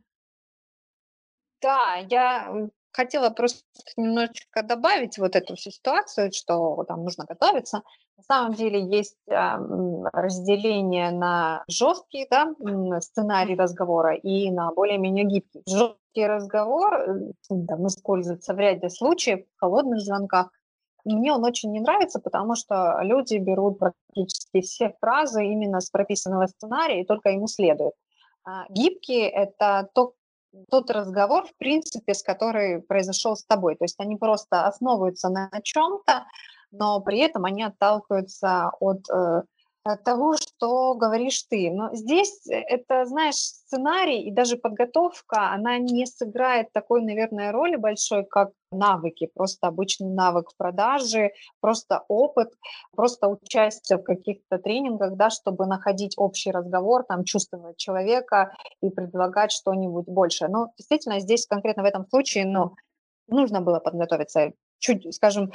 Да, я хотела просто немножечко добавить вот эту всю ситуацию, что там нужно готовиться. На самом деле есть а, разделение на жесткий да, сценарий разговора и на более-менее гибкий. Жесткий разговор э, там, используется в ряде случаев в холодных звонках. Мне он очень не нравится, потому что люди берут практически все фразы именно с прописанного сценария и только ему следуют. А гибкий – это то, тот разговор, в принципе, с который произошел с тобой. То есть они просто основываются на чем-то, но при этом они отталкиваются от, э, того, что говоришь ты. Но здесь э, это, знаешь, сценарий и даже подготовка, она не сыграет такой, наверное, роли большой, как навыки, просто обычный навык в продаже, просто опыт, просто участие в каких-то тренингах, да, чтобы находить общий разговор, там, чувствовать человека и предлагать что-нибудь большее. Но действительно здесь конкретно в этом случае, ну, нужно было подготовиться чуть, скажем,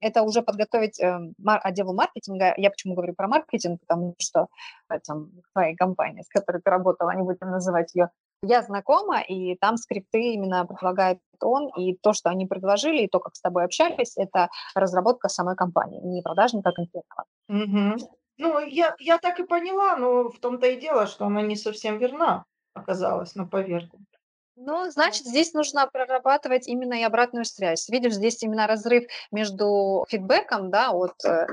это уже подготовить э, отделу маркетинга. Я почему говорю про маркетинг, потому что э, там, твоей компании, с которой ты работала, не будем называть ее, я знакома, и там скрипты именно предлагает он, и то, что они предложили, и то, как с тобой общались, это разработка самой компании, не продажника конкретного. Угу. Ну, я, я так и поняла, но в том-то и дело, что она не совсем верна оказалась на поверку. Ну, значит, здесь нужно прорабатывать именно и обратную связь. Видишь, здесь именно разрыв между фидбэком, да, от э,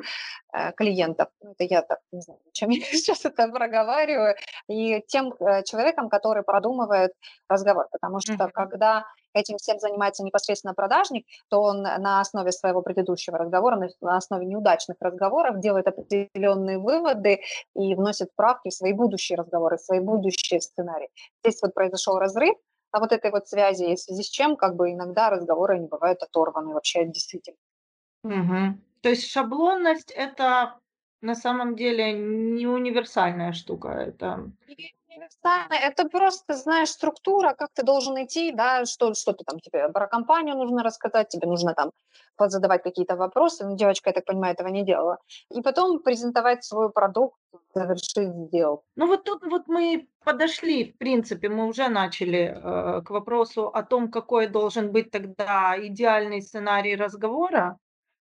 э, клиентов, ну, это я так, не знаю, чем я сейчас это проговариваю, и тем э, человеком, который продумывает разговор. Потому что Мгм. когда этим всем занимается непосредственно продажник, то он на основе своего предыдущего разговора, на на основе неудачных разговоров делает определенные выводы и вносит правки в свои будущие разговоры, в свои будущие сценарии. Здесь вот произошел разрыв, а вот этой вот связи, в связи с чем как бы иногда разговоры не бывают оторваны вообще действительно. Мгм. То есть шаблонность- это на самом деле не универсальная штука. Это это просто, знаешь, структура, как ты должен идти, да, что, что ты там, тебе про компанию нужно рассказать, тебе нужно там задавать какие-то вопросы, ну, девочка, я так понимаю, этого не делала, и потом презентовать свой продукт, завершить сделку. Ну вот тут вот мы подошли, в принципе, мы уже начали э, к вопросу о том, какой должен быть тогда идеальный сценарий разговора,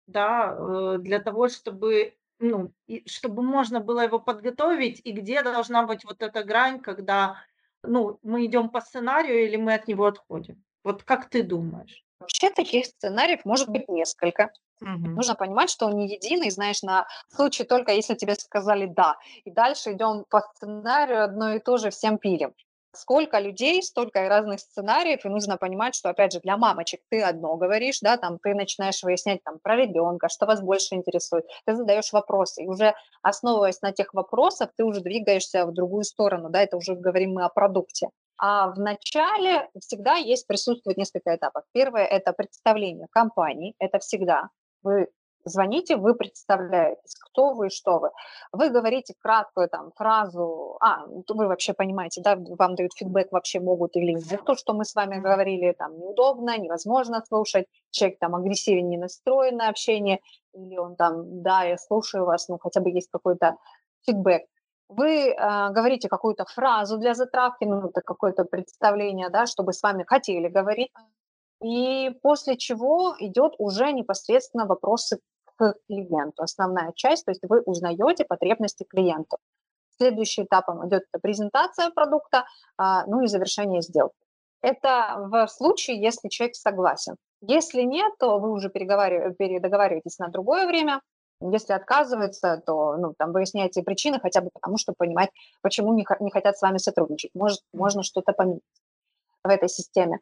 да, э, для того, чтобы, ну, и чтобы можно было его подготовить, и где должна быть вот эта грань, когда, ну, мы идем по сценарию или мы от него отходим. Вот как ты думаешь? Вообще таких сценариев может быть несколько. Мгм. Нужно понимать, что он не единый, знаешь, на случай только если тебе сказали «да». И дальше идем по сценарию одно и то же всем пилим. Сколько людей, столько и разных сценариев, и нужно понимать, что, опять же, для мамочек ты одно говоришь, да, там ты начинаешь выяснять там про ребенка, что вас больше интересует, ты задаешь вопросы, и уже основываясь на тех вопросах, ты уже двигаешься в другую сторону, да, это уже говорим мы о продукте. А в начале всегда есть, присутствует несколько этапов. Первое– это представление компании, это всегда. Вы звоните, вы представляетесь, кто вы и что вы. Вы говорите краткую там фразу, а, вы вообще понимаете, да, вам дают фидбэк, вообще могут или. То, что мы с вами говорили, там, неудобно, невозможно слушать, человек там агрессивнее настроен на общение, или он там, да, я слушаю вас, ну, хотя бы есть какой-то фидбэк. Вы э, говорите какую-то фразу для затравки, ну, это какое-то представление, да, чтобы с вами хотели говорить, и после чего идет уже непосредственно вопросы клиенту, основная часть, то есть вы узнаете потребности клиента. Следующий этапом идет презентация продукта, а, ну и завершение сделки. Это в случае, если человек согласен. Если нет, то вы уже передоговариваетесь на другое время. Если отказывается, то ну, там выясняете причины хотя бы потому, чтобы понимать, почему не, не хотят с вами сотрудничать. Может, можно что-то поменять в этой системе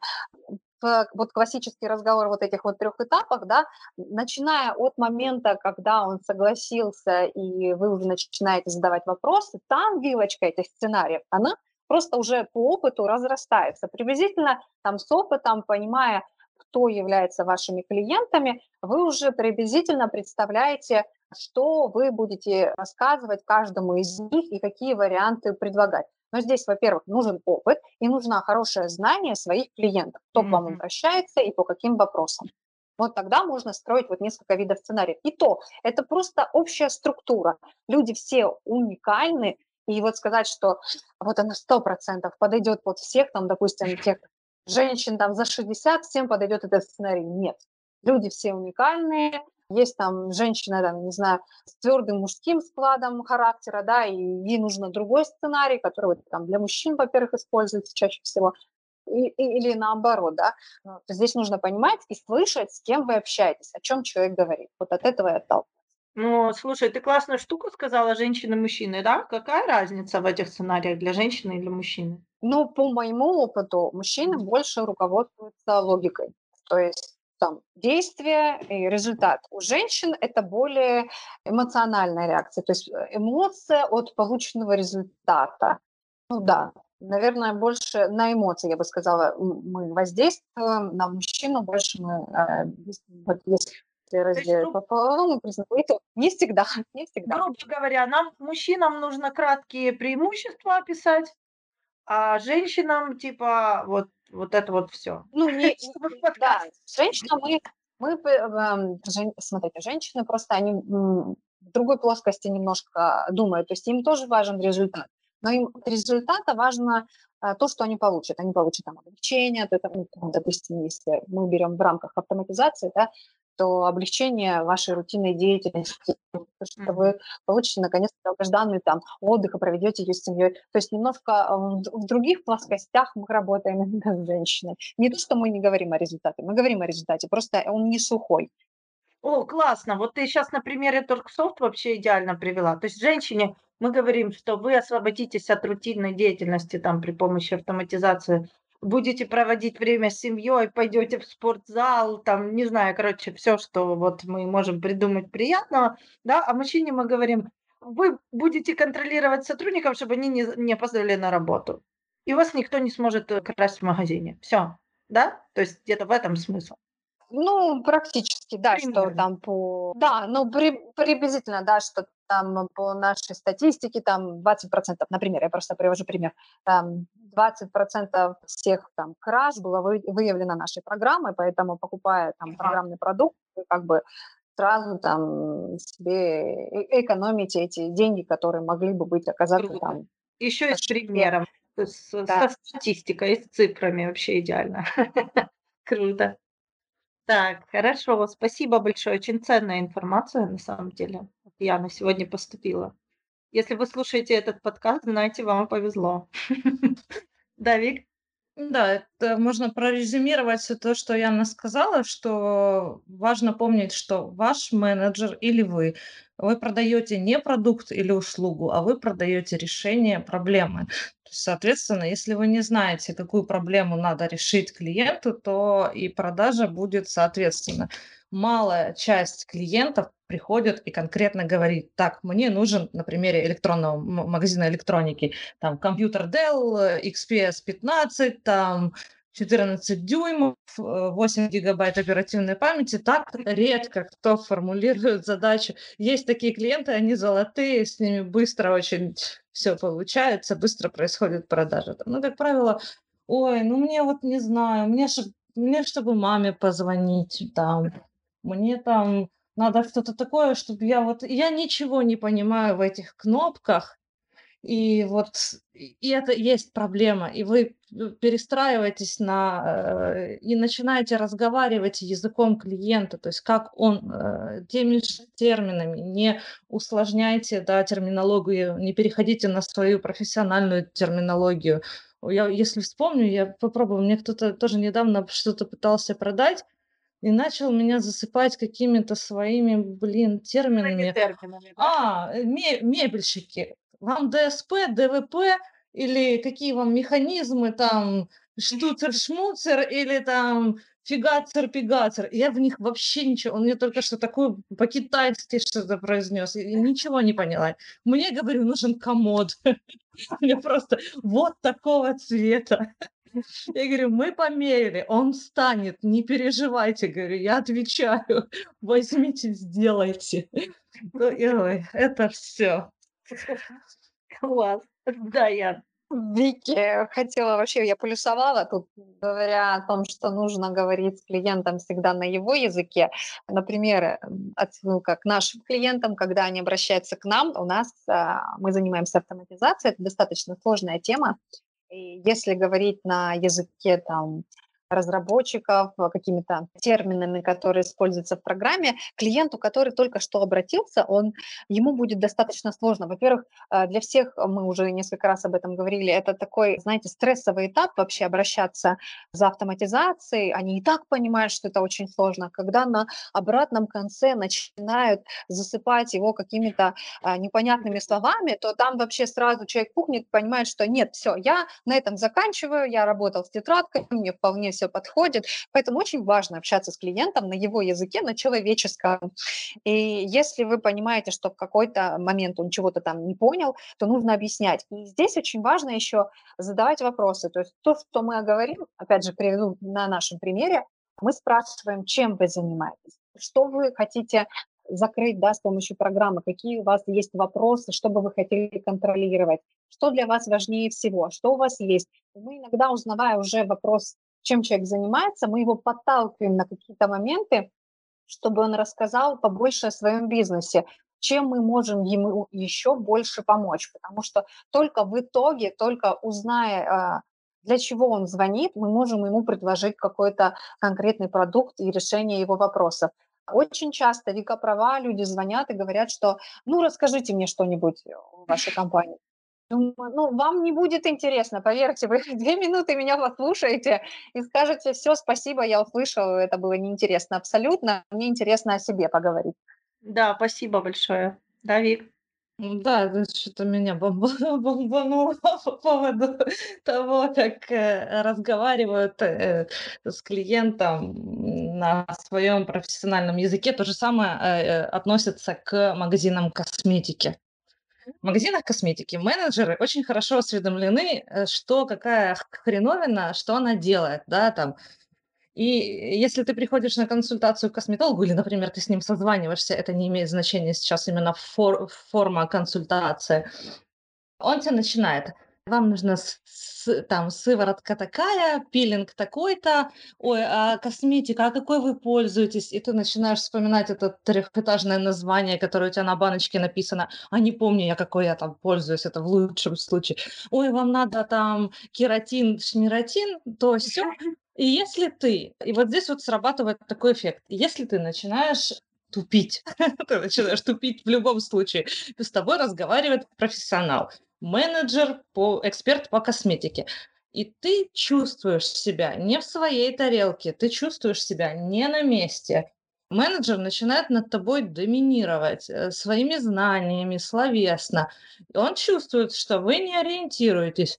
вот классический разговор вот этих вот трех этапах, да, начиная от момента, когда он согласился, и вы уже начинаете задавать вопросы, там вилочка этих сценариев, она просто уже по опыту разрастается. Приблизительно там с опытом, понимая, кто является вашими клиентами, вы уже приблизительно представляете, что вы будете рассказывать каждому из них и какие варианты предлагать. Но здесь, во-первых, нужен опыт и нужно хорошее знание своих клиентов, кто mm-hmm. к вам обращается и по каким вопросам. Вот тогда можно строить вот несколько видов сценариев. И то, это просто общая структура. Люди все уникальны, и вот сказать, что вот она сто процентов подойдет под всех, там, допустим, тех женщин там за 60, всем подойдет этот сценарий. Нет. Люди все уникальные, есть там женщина, там, не знаю, с твердым мужским складом характера, да, и ей нужно другой сценарий, который вот, там для мужчин, во-первых, используется чаще всего, и, и, или наоборот, да. Ну, здесь нужно понимать и слышать, с кем вы общаетесь, о чем человек говорит. Вот от этого я отталкиваюсь. Ну, слушай, ты классную штуку сказала, женщины и мужчины, да? Какая разница в этих сценариях для женщины и для мужчины? Ну, по моему опыту, мужчины больше руководствуются логикой. То есть там действие и результат. У женщин это более эмоциональная реакция, то есть э, эмоция от полученного результата. Ну да, наверное, больше на эмоции, я бы сказала, мы воздействуем, на мужчину больше мы, э, вот если разделить пополам, не всегда, не всегда. Грубо говоря, нам, мужчинам, нужно краткие преимущества описать, а женщинам, типа, вот вот это вот все. Ну, не, да, женщина, мы, мы, эм, смотрите, женщины просто, они в другой плоскости немножко думают, то есть им тоже важен результат, но им от результата важно а, то, что они получат. Они получат там облегчение, это, ну, допустим, если мы берем в рамках автоматизации, да, то облегчение вашей рутинной деятельности, что вы получите наконец долгожданный там отдых и проведете ее с семьей. То есть немножко в других плоскостях мы работаем именно с женщиной. Не то, что мы не говорим о результате, мы говорим о результате, просто он не сухой. О, классно. Вот ты сейчас на примере Торксофт вообще идеально привела. То есть женщине мы говорим, что вы освободитесь от рутинной деятельности там при помощи автоматизации, будете проводить время с семьей, пойдете в спортзал, там, не знаю, короче, все, что вот мы можем придумать приятного, да, а мужчине мы говорим, вы будете контролировать сотрудников, чтобы они не, не опоздали на работу. И вас никто не сможет э, красть в магазине. Все, да? То есть где-то в этом смысл. Ну, практически, да, что там по... Да, ну, при, приблизительно, да, что там по нашей статистике там 20%, например, я просто привожу пример, там 20% всех там краж было вы, выявлено нашей программой, поэтому покупая там программный продукт, вы как бы сразу там себе экономите эти деньги, которые могли бы быть оказаться Круто. там. Еще и с примером, с, да. со статистикой, с цифрами вообще идеально. Круто. Так, хорошо, спасибо большое. Очень ценная информация, на самом деле. Я на сегодня поступила. Если вы слушаете этот подкаст, знаете, вам повезло. Да, Вик? Да, это можно прорезюмировать все то, что Яна сказала, что важно помнить, что ваш менеджер или вы, вы продаете не продукт или услугу, а вы продаете решение проблемы. Соответственно, если вы не знаете, какую проблему надо решить клиенту, то и продажа будет соответственно. Малая часть клиентов приходит и конкретно говорит, так, мне нужен на примере электронного магазина электроники, там, компьютер Dell, XPS 15, там, 14 дюймов, 8 гигабайт оперативной памяти. Так редко кто формулирует задачу. Есть такие клиенты, они золотые, с ними быстро очень все получается, быстро происходит продажа. Ну, как правило, ой, ну мне вот не знаю, мне, мне чтобы маме позвонить, там, мне там надо что-то такое, чтобы я вот, я ничего не понимаю в этих кнопках, и вот и это есть проблема, и вы э, перестраиваетесь на э, и начинаете разговаривать языком клиента, то есть как он э, теми же терминами, не усложняйте да, терминологию, не переходите на свою профессиональную терминологию. Я, если вспомню, я попробую, мне кто-то тоже недавно что-то пытался продать, и начал меня засыпать какими-то своими, блин, терминами. терминами да? А, мебельщики вам ДСП, ДВП или какие вам механизмы там, штуцер-шмуцер или там фигацер-пигацер. Я в них вообще ничего, он мне только что такое по-китайски что-то произнес, и ничего не поняла. Мне, говорю, нужен комод. Мне просто вот такого цвета. Я говорю, мы померили, он станет, не переживайте, говорю, я отвечаю, возьмите, сделайте. Ну, это все. Класс. Да, я Вики, хотела вообще, я полюсовала тут, говоря о том, что нужно говорить с клиентом всегда на его языке. Например, отсылка к нашим клиентам, когда они обращаются к нам, у нас, а, мы занимаемся автоматизацией, это достаточно сложная тема. Если говорить на языке там разработчиков, э, какими-то терминами, которые используются в программе, клиенту, который только что обратился, он, ему будет достаточно сложно. Во-первых, э, для всех, э, мы уже несколько раз об этом говорили, это такой, знаете, стрессовый этап вообще обращаться за автоматизацией. Они и так понимают, что это очень сложно. Когда на обратном конце начинают засыпать его какими-то непонятными словами, то там вообще сразу человек пухнет, понимает, что нет, все, я на этом заканчиваю, я работал с тетрадкой, мне вполне все подходит. Поэтому очень важно общаться с клиентом на его языке, на человеческом. И если вы понимаете, что в какой-то момент он чего-то там не понял, то нужно объяснять. И здесь очень важно еще задавать вопросы. То есть то, что мы говорим, опять же, приведу на нашем примере, мы спрашиваем, чем вы занимаетесь, что вы хотите закрыть да, с помощью программы, какие у вас есть вопросы, что бы вы хотели контролировать, что для вас важнее всего, что у вас есть. Мы иногда, узнавая уже вопрос чем человек занимается, мы его подталкиваем на какие-то моменты, чтобы он рассказал побольше о своем бизнесе, чем мы можем ему еще больше помочь. Потому что только в итоге, только узная, а, для чего он звонит, мы можем ему предложить какой-то конкретный продукт и решение его вопросов. Очень часто, Вика права, люди звонят и говорят, что ну расскажите мне что-нибудь о вашей компании. Думаю, ну, вам не будет интересно, поверьте, вы две минуты меня послушаете и скажете, все, спасибо, я услышал, это было неинтересно абсолютно, мне интересно о себе поговорить. Да, спасибо большое. Да, Вик? Да, что-то меня бомба- бомбануло по поводу того, как э, разговаривают э, с клиентом на своем профессиональном языке. То же самое э, относится к магазинам косметики. В магазинах косметики менеджеры очень хорошо осведомлены, э, что какая хреновина, что она делает, да, там. И если ты приходишь на консультацию к косметологу или, например, ты с ним созваниваешься, это не имеет значения сейчас именно фор- форма консультации, он тебе начинает вам нужна с- там сыворотка такая, пилинг такой-то, ой, а косметика, а какой вы пользуетесь? И ты начинаешь вспоминать это трехэтажное название, которое у тебя на баночке написано, а не помню я, какой я там пользуюсь, это в лучшем случае. Ой, вам надо там кератин, шмератин, то все. И если ты, и вот здесь вот срабатывает такой эффект, если ты начинаешь тупить, ты начинаешь тупить в любом случае, с тобой разговаривает профессионал менеджер, по, эксперт по косметике. И ты чувствуешь себя не в своей тарелке, ты чувствуешь себя не на месте. Менеджер начинает над тобой доминировать э, своими знаниями, словесно. Он чувствует, что вы не ориентируетесь.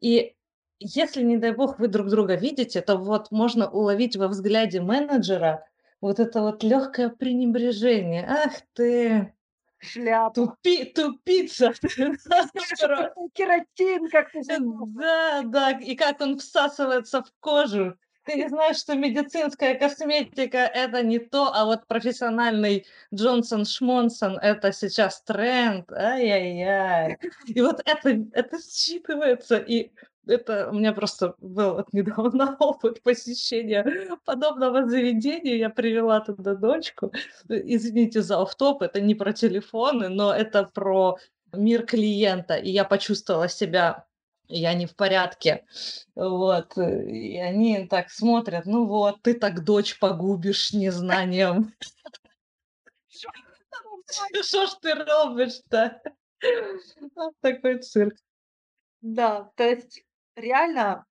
И если, не дай бог, вы друг друга видите, то вот можно уловить во взгляде менеджера вот это вот легкое пренебрежение. Ах ты, Шляпа. Тупи, тупица. Кератин, как ты Э, Да, да, и как он всасывается в кожу. Ты не знаешь, что медицинская косметика это не то, а вот профессиональный Джонсон Шмонсон это сейчас тренд. Ай-яй-яй. И вот это, это считывается, и это у меня просто был вот недавно опыт посещения подобного заведения. Я привела туда дочку. Извините за офф-топ, это не про телефоны, но это про мир клиента. И я почувствовала себя, я не в порядке. Вот. И они так смотрят, ну вот, ты так дочь погубишь незнанием. Что ж ты робишь-то? Такой цирк. Да, то есть реально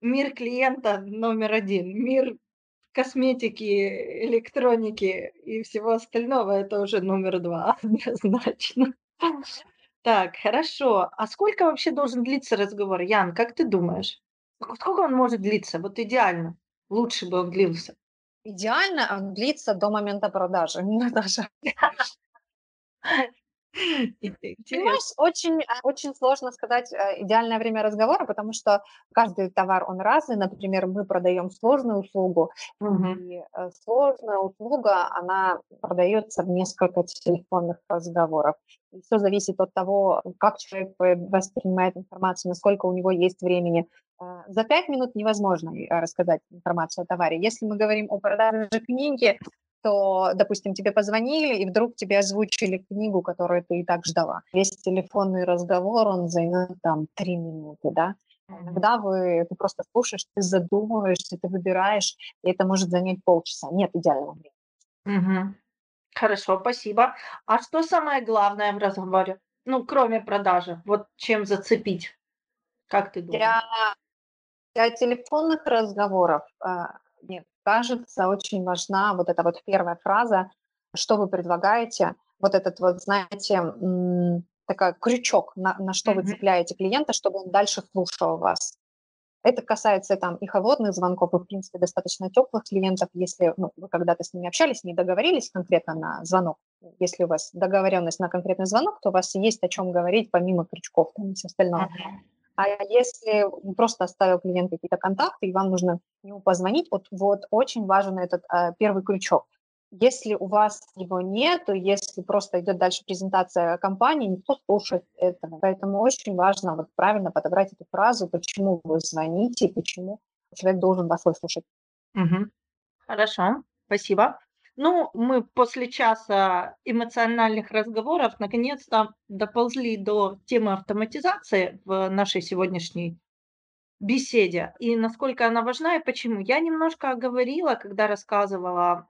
мир клиента номер один, мир косметики, электроники и всего остального это уже номер два однозначно. Так, хорошо. А сколько вообще должен длиться разговор? Ян, как ты думаешь? Ск- Сколько он может длиться? Вот идеально. Лучше бы он длился. Идеально он длится до момента продажи, Наташа. И-. Понимаешь, очень, а, очень сложно сказать э, идеальное время разговора, потому что каждый товар, он разный. Например, мы продаем сложную услугу, Мгм. и э, сложная услуга, она продается в несколько телефонных разговоров. Все зависит от того, как человек воспринимает информацию, насколько у него есть времени. Э, За пять минут невозможно э, рассказать информацию о товаре. Если мы говорим о продаже книги, то, допустим, тебе позвонили, и вдруг тебе озвучили книгу, которую ты и так ждала. Весь телефонный разговор, он займет там три минуты, да. Иногда вы, ты просто слушаешь, ты задумываешься, ты выбираешь, и это может занять полчаса. Нет идеального времени. Мгм. Хорошо, спасибо. А что самое главное в разговоре? Ну, кроме продажи. Вот чем зацепить? Как ты думаешь? Для, для телефонных разговоров, а, мне кажется, очень важна вот эта вот первая фраза, что вы предлагаете, вот этот вот, знаете, такой крючок, на, на что вы Мгм. цепляете клиента, чтобы он дальше слушал вас. Это касается там и холодных звонков, и, в принципе, достаточно теплых клиентов, если ну, вы когда-то с ними общались, не договорились конкретно на звонок. Если у вас договоренность на конкретный звонок, то у вас есть о чем говорить помимо крючков там, и всего остального. Мгм. А если просто оставил клиент какие-то контакты, и вам нужно ему позвонить, вот, вот очень важен этот а, первый крючок. Если у вас его нет, если просто идет дальше презентация компании, никто слушает этого. Поэтому очень важно вот правильно подобрать эту фразу, почему вы звоните, почему человек должен вас выслушать. Мгм. Хорошо, спасибо. Ну, мы после часа эмоциональных разговоров наконец-то доползли до темы автоматизации в нашей сегодняшней беседе и насколько она важна и почему. Я немножко оговорила, когда рассказывала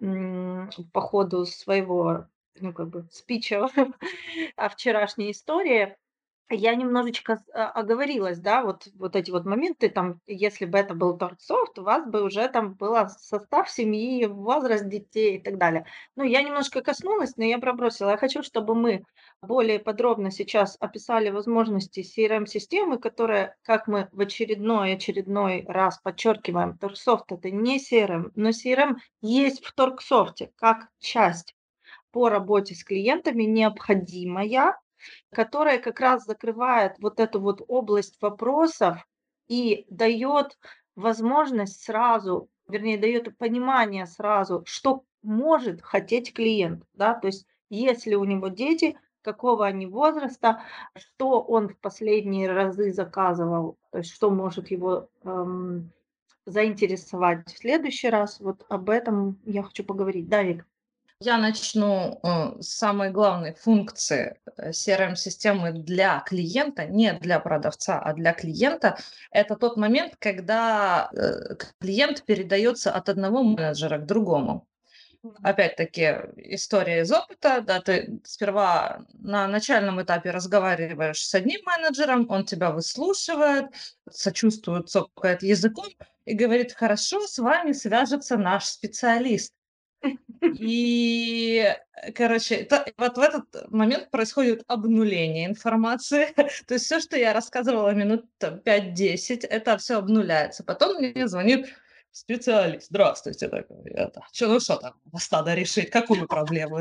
по ходу своего ну, как бы, спича о вчерашней истории, я немножечко а, оговорилась, да, вот, вот эти вот моменты, там, если бы это был торгсофт, у вас бы уже там был состав семьи, возраст детей и так далее. Ну, я немножко коснулась, но я пробросила. Я хочу, чтобы мы более подробно сейчас описали возможности CRM-системы, которая, как мы в очередной очередной раз подчеркиваем, торгсофт это не CRM, но CRM есть в торгсофте как часть по работе с клиентами необходимая, которая как раз закрывает вот эту вот область вопросов и дает возможность сразу, вернее, дает понимание сразу, что может хотеть клиент, да, то есть если у него дети, какого они возраста, что он в последние разы заказывал, то есть что может его эм, заинтересовать в следующий раз. Вот об этом я хочу поговорить. Да, Вик? Я начну э, с самой главной функции э, CRM-системы для клиента, не для продавца, а для клиента. Это тот момент, когда э, клиент передается от одного менеджера к другому. Опять-таки, история из опыта, да, ты сперва на начальном этапе разговариваешь с одним менеджером, он тебя выслушивает, сочувствует, цокает языком и говорит, хорошо, с вами свяжется наш специалист. И, короче, это, вот в этот момент происходит обнуление информации. То есть все, что я рассказывала минут 5-10, это все обнуляется. Потом мне звонит специалист. Здравствуйте, такой. Это, что, ну что там, вас надо решить? Какую проблему?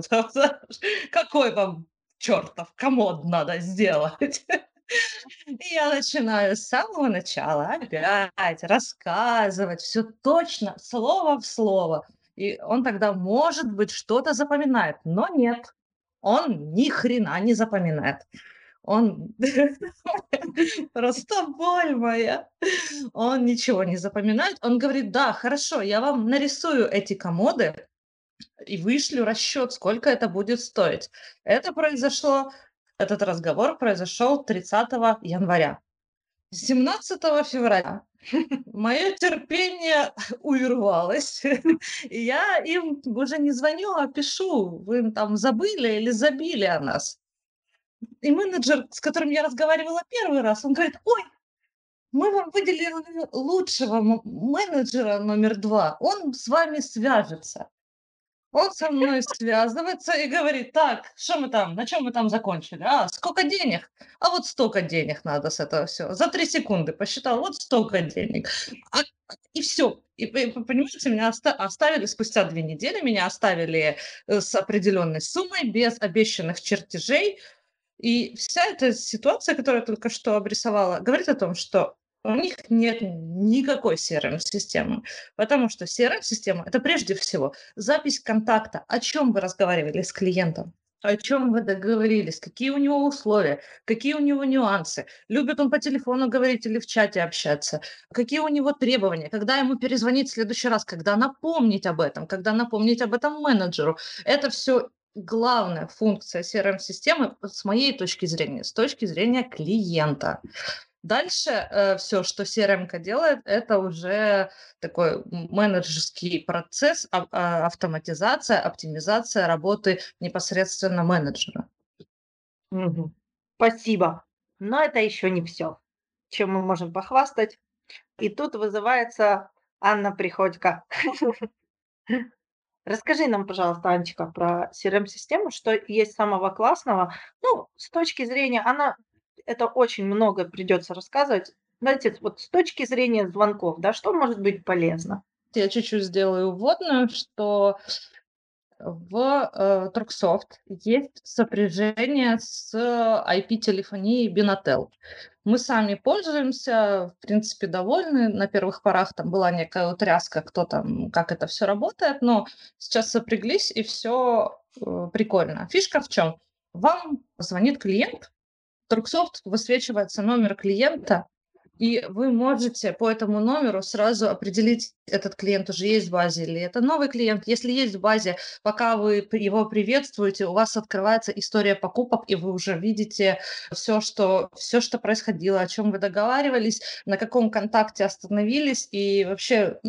Какой вам чертов комод надо сделать? И я начинаю с самого начала опять рассказывать все точно, слово в слово. И он тогда, может быть, что-то запоминает, но нет, он ни хрена не запоминает. Он просто боль моя. Он ничего не запоминает. Он говорит, да, хорошо, я вам нарисую эти комоды и вышлю расчет, сколько это будет стоить. Это произошло, этот разговор произошел 30 января. 17 февраля мое терпение увервалось, и я им уже не звоню, а пишу, вы там забыли или забили о нас. И менеджер, с которым я разговаривала первый раз, он говорит, ой, мы вам выделили лучшего менеджера номер два, он с вами свяжется. Он со мной связывается и говорит, так, что мы там, на чем мы там закончили? А, сколько денег? А вот столько денег надо с этого всего. За три секунды посчитал, вот столько денег. А, и все. И, понимаете, меня оставили спустя две недели, меня оставили э, с определенной суммой, без обещанных чертежей. И вся эта ситуация, которую я только что обрисовала, говорит о том, что у них нет никакой CRM-системы, потому что CRM-система – это прежде всего запись контакта, о чем вы разговаривали с клиентом, о чем вы договорились, какие у него условия, какие у него нюансы, любит он по телефону говорить или в чате общаться, какие у него требования, когда ему перезвонить в следующий раз, когда напомнить об этом, когда напомнить об этом менеджеру. Это все главная функция CRM-системы с моей точки зрения, с точки зрения клиента. Дальше э, все, что CRM делает, это уже такой менеджерский процесс, а, а, автоматизация, оптимизация работы непосредственно менеджера. Угу. Спасибо. Но это еще не все, чем мы можем похвастать. И тут вызывается Анна Приходько. Расскажи нам, пожалуйста, Анечка, про CRM-систему, что есть самого классного. Ну, с точки зрения, она это очень много придется рассказывать. Знаете, вот с точки зрения звонков, да, что может быть полезно? Я чуть-чуть сделаю вводную, что в э, Торксофт есть сопряжение с IP-телефонией Binatel. Мы сами пользуемся, в принципе, довольны. На первых порах там была некая утряска, кто там, как это все работает, но сейчас сопряглись, и все э, прикольно. Фишка в чем? Вам звонит клиент, Торксофт высвечивается номер клиента, и вы можете по этому номеру сразу определить, этот клиент уже есть в базе или это новый клиент. Если есть в базе, пока вы его приветствуете, у вас открывается история покупок, и вы уже видите все, что, все, что происходило, о чем вы договаривались, на каком контакте остановились и вообще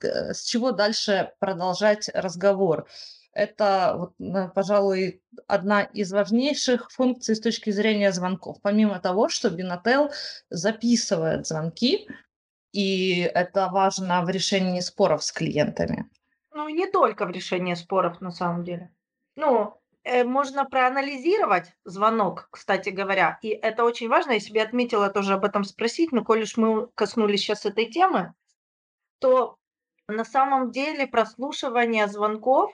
с чего дальше продолжать разговор. Это, пожалуй, одна из важнейших функций с точки зрения звонков. Помимо того, что Binatel записывает звонки, и это важно в решении споров с клиентами. Ну, не только в решении споров, на самом деле. Ну, э, можно проанализировать звонок, кстати говоря, и это очень важно. Я себе отметила тоже об этом спросить, но коль уж мы коснулись сейчас этой темы, то на самом деле прослушивание звонков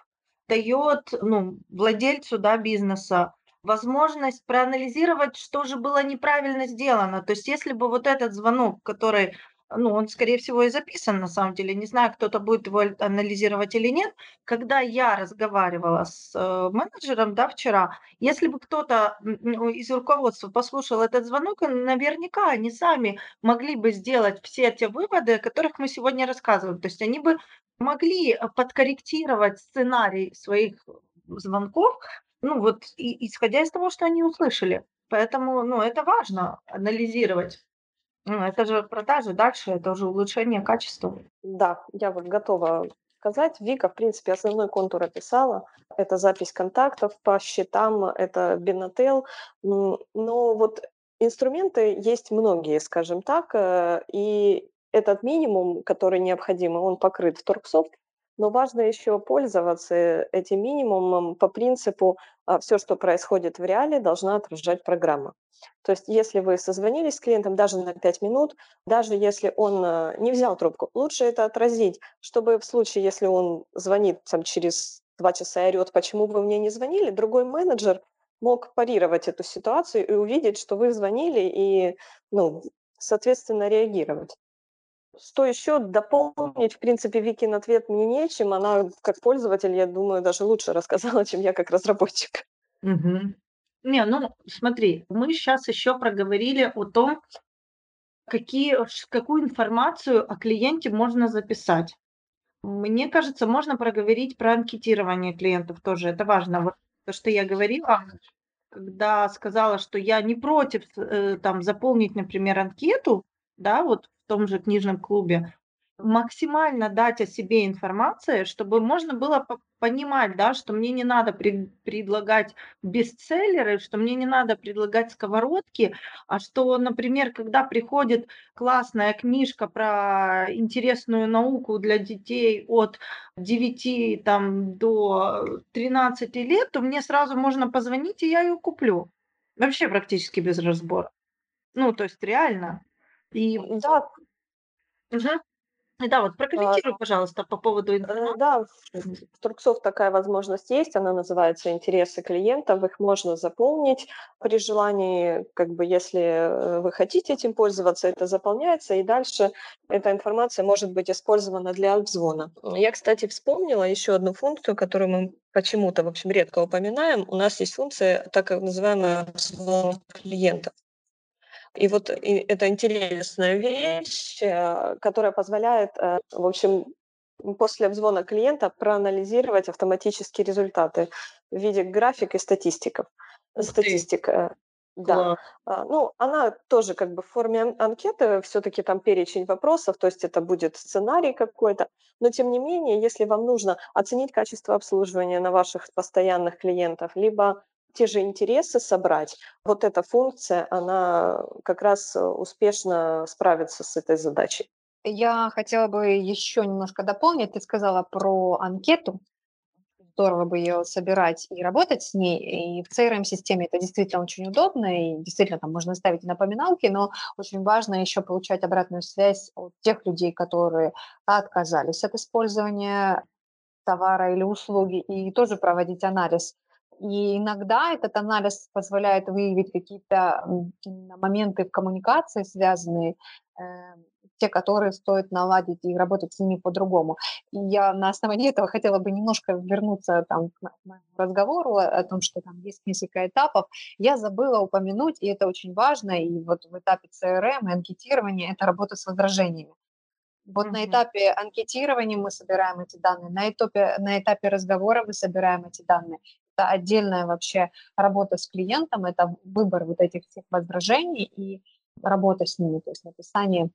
дает ну, владельцу да, бизнеса возможность проанализировать, что же было неправильно сделано. То есть если бы вот этот звонок, который ну, он, скорее всего, и записан на самом деле. Не знаю, кто-то будет его анализировать или нет. Когда я разговаривала с э, менеджером, да, вчера, если бы кто-то ну, из руководства послушал этот звонок, наверняка они сами могли бы сделать все те выводы, о которых мы сегодня рассказываем. То есть они бы могли э, подкорректировать сценарий своих звонков, ну вот, и, исходя из того, что они услышали. Поэтому, ну, это важно анализировать. Ну, это же продажи дальше, это уже улучшение качества. Да, я вот готова сказать. Вика, в принципе, основной контур описала. Это запись контактов по счетам, это Бинотел. Но вот инструменты есть многие, скажем так, э, и этот минимум, который необходим, он покрыт в Торксофт, но важно еще пользоваться этим минимумом по принципу а, все, что происходит в реале, должна отражать программа. То есть если вы созвонились с клиентом даже на 5 минут, даже если он а, не взял трубку, лучше это отразить, чтобы в случае, если он звонит там, через два часа и орет, почему вы мне не звонили, другой менеджер мог парировать эту ситуацию и увидеть, что вы звонили и, ну, соответственно, реагировать. Что еще дополнить? В принципе, Викин ответ мне нечем. Она, как пользователь, я думаю, даже лучше рассказала, чем я как разработчик. Угу. Не, ну смотри, мы сейчас еще проговорили о том, какие, какую информацию о клиенте можно записать. Мне кажется, можно проговорить про анкетирование клиентов тоже. Это важно. Вот то, что я говорила, когда сказала, что я не против э, там заполнить, например, анкету, да, вот в том же книжном клубе, максимально дать о себе информации, чтобы можно было понимать, да, что мне не надо при, предлагать бестселлеры, что мне не надо предлагать сковородки, а что, например, когда приходит классная книжка про интересную науку для детей от 9 там, до 13 лет, то мне сразу можно позвонить, и я ее куплю. Вообще практически без разбора. Ну, то есть реально. И да. Угу. Да, вот прокомментируй, пожалуйста, по поводу э, информации. Да, в Турксофт такая возможность есть, она называется «Интересы клиентов», их можно заполнить при желании, как бы если э, вы хотите этим пользоваться, это заполняется, и дальше эта информация может быть использована для обзвона. Я, кстати, вспомнила еще одну функцию, которую мы почему-то, в общем, редко упоминаем. У нас есть функция, так называемая обзвон клиентов. И вот это интересная вещь, э, которая позволяет, э, в общем, после обзвона клиента проанализировать автоматические результаты в виде график и статистиков. Статистика. Да. А, ну, она тоже как бы в форме анкеты, все-таки там перечень вопросов, то есть это будет сценарий какой-то, но тем не менее, если вам нужно оценить качество обслуживания на ваших постоянных клиентов, либо те же интересы собрать, вот эта функция, она как раз э, успешно справится с этой задачей. Я хотела бы еще немножко дополнить. Ты сказала про анкету. Здорово бы ее собирать и работать с ней. И в CRM-системе это действительно очень удобно, и действительно там можно ставить напоминалки, но очень важно еще получать обратную связь от тех людей, которые отказались от использования товара или услуги, и тоже проводить анализ и иногда этот анализ позволяет выявить какие-то моменты в коммуникации, связанные э, те, которые стоит наладить и работать с ними по-другому. И я на основании этого хотела бы немножко вернуться там, к моему разговору о том, что там есть несколько этапов. Я забыла упомянуть, и это очень важно, и вот в этапе CRM и анкетирования это работа с возражениями. Вот mm-hmm. на этапе анкетирования мы собираем эти данные, на этапе, на этапе разговора мы собираем эти данные. Это отдельная вообще работа с клиентом, это выбор вот этих всех возражений и работа с ними, то есть написание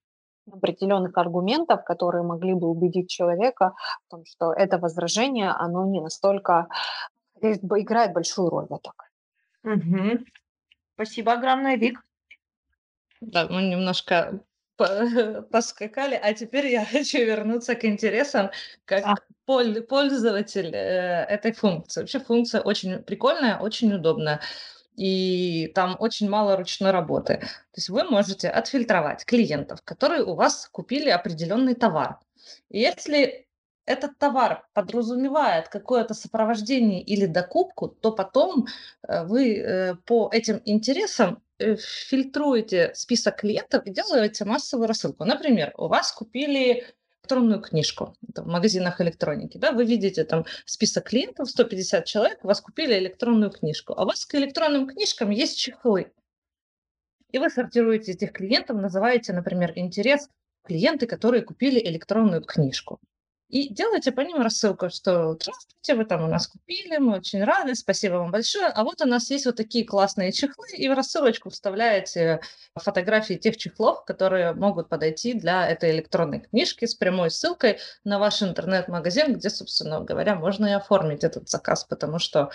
определенных аргументов, которые могли бы убедить человека в том, что это возражение, оно не настолько играет большую роль. Вот так. Угу. Спасибо огромное, Вик. Да, мы немножко поскакали, а теперь я хочу вернуться к интересам как а. пользователь э, этой функции. Вообще функция очень прикольная, очень удобная и там очень мало ручной работы. То есть вы можете отфильтровать клиентов, которые у вас купили определенный товар. И если этот товар подразумевает какое-то сопровождение или докупку, то потом э, вы э, по этим интересам фильтруете список клиентов и делаете массовую рассылку. Например, у вас купили электронную книжку в магазинах электроники. Да, вы видите там список клиентов, 150 человек, у вас купили электронную книжку, а у вас к электронным книжкам есть чехлы. И вы сортируете этих клиентов, называете, например, интерес клиенты, которые купили электронную книжку и делайте по ним рассылку, что здравствуйте, вы там у нас купили, мы очень рады, спасибо вам большое. А вот у нас есть вот такие классные чехлы, и в рассылочку вставляете фотографии тех чехлов, которые могут подойти для этой электронной книжки с прямой ссылкой на ваш интернет-магазин, где, собственно говоря, можно и оформить этот заказ, потому что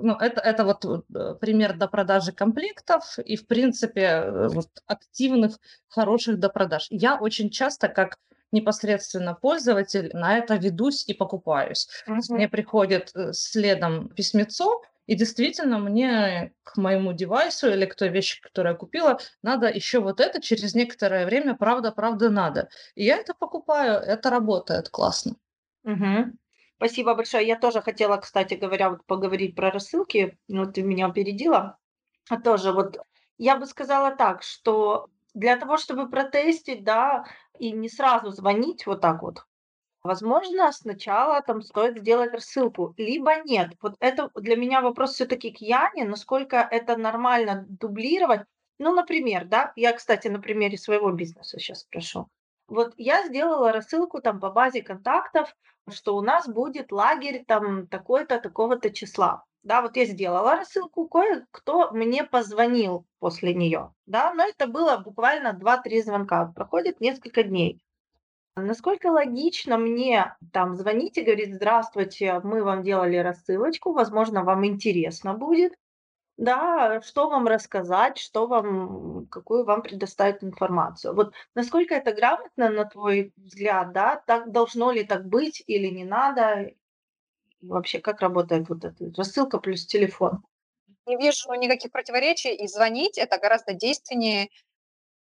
ну, это, это вот э, пример допродажи комплектов и, в принципе, э, вот активных, хороших допродаж. Я очень часто, как непосредственно пользователь, на это ведусь и покупаюсь. Mm-hmm. Мне приходит э, следом письмецо, и действительно, мне к моему девайсу или к той вещи, которую я купила, надо еще вот это через некоторое время, правда, правда, надо. И я это покупаю, это работает классно. Угу. Спасибо большое. Я тоже хотела, кстати говоря, вот поговорить про рассылки. Вот ты меня опередила. А тоже вот я бы сказала так, что для того, чтобы протестить, да, и не сразу звонить вот так вот. Возможно, сначала там стоит сделать рассылку, либо нет. Вот это для меня вопрос все-таки к Яне, насколько это нормально дублировать. Ну, например, да, я, кстати, на примере своего бизнеса сейчас спрошу. Вот я сделала рассылку там по базе контактов, что у нас будет лагерь там такой-то, такого-то числа. Да, вот я сделала рассылку, кое-кто мне позвонил после нее, да, но это было буквально 2-3 звонка, проходит несколько дней. Насколько логично мне там звонить и говорить, здравствуйте, мы вам делали рассылочку, возможно, вам интересно будет, да, что вам рассказать, что вам, какую вам предоставить информацию. Вот насколько это грамотно, на твой взгляд, да, так должно ли так быть или не надо, вообще, как работает вот эта рассылка плюс телефон? Не вижу никаких противоречий, и звонить это гораздо действеннее,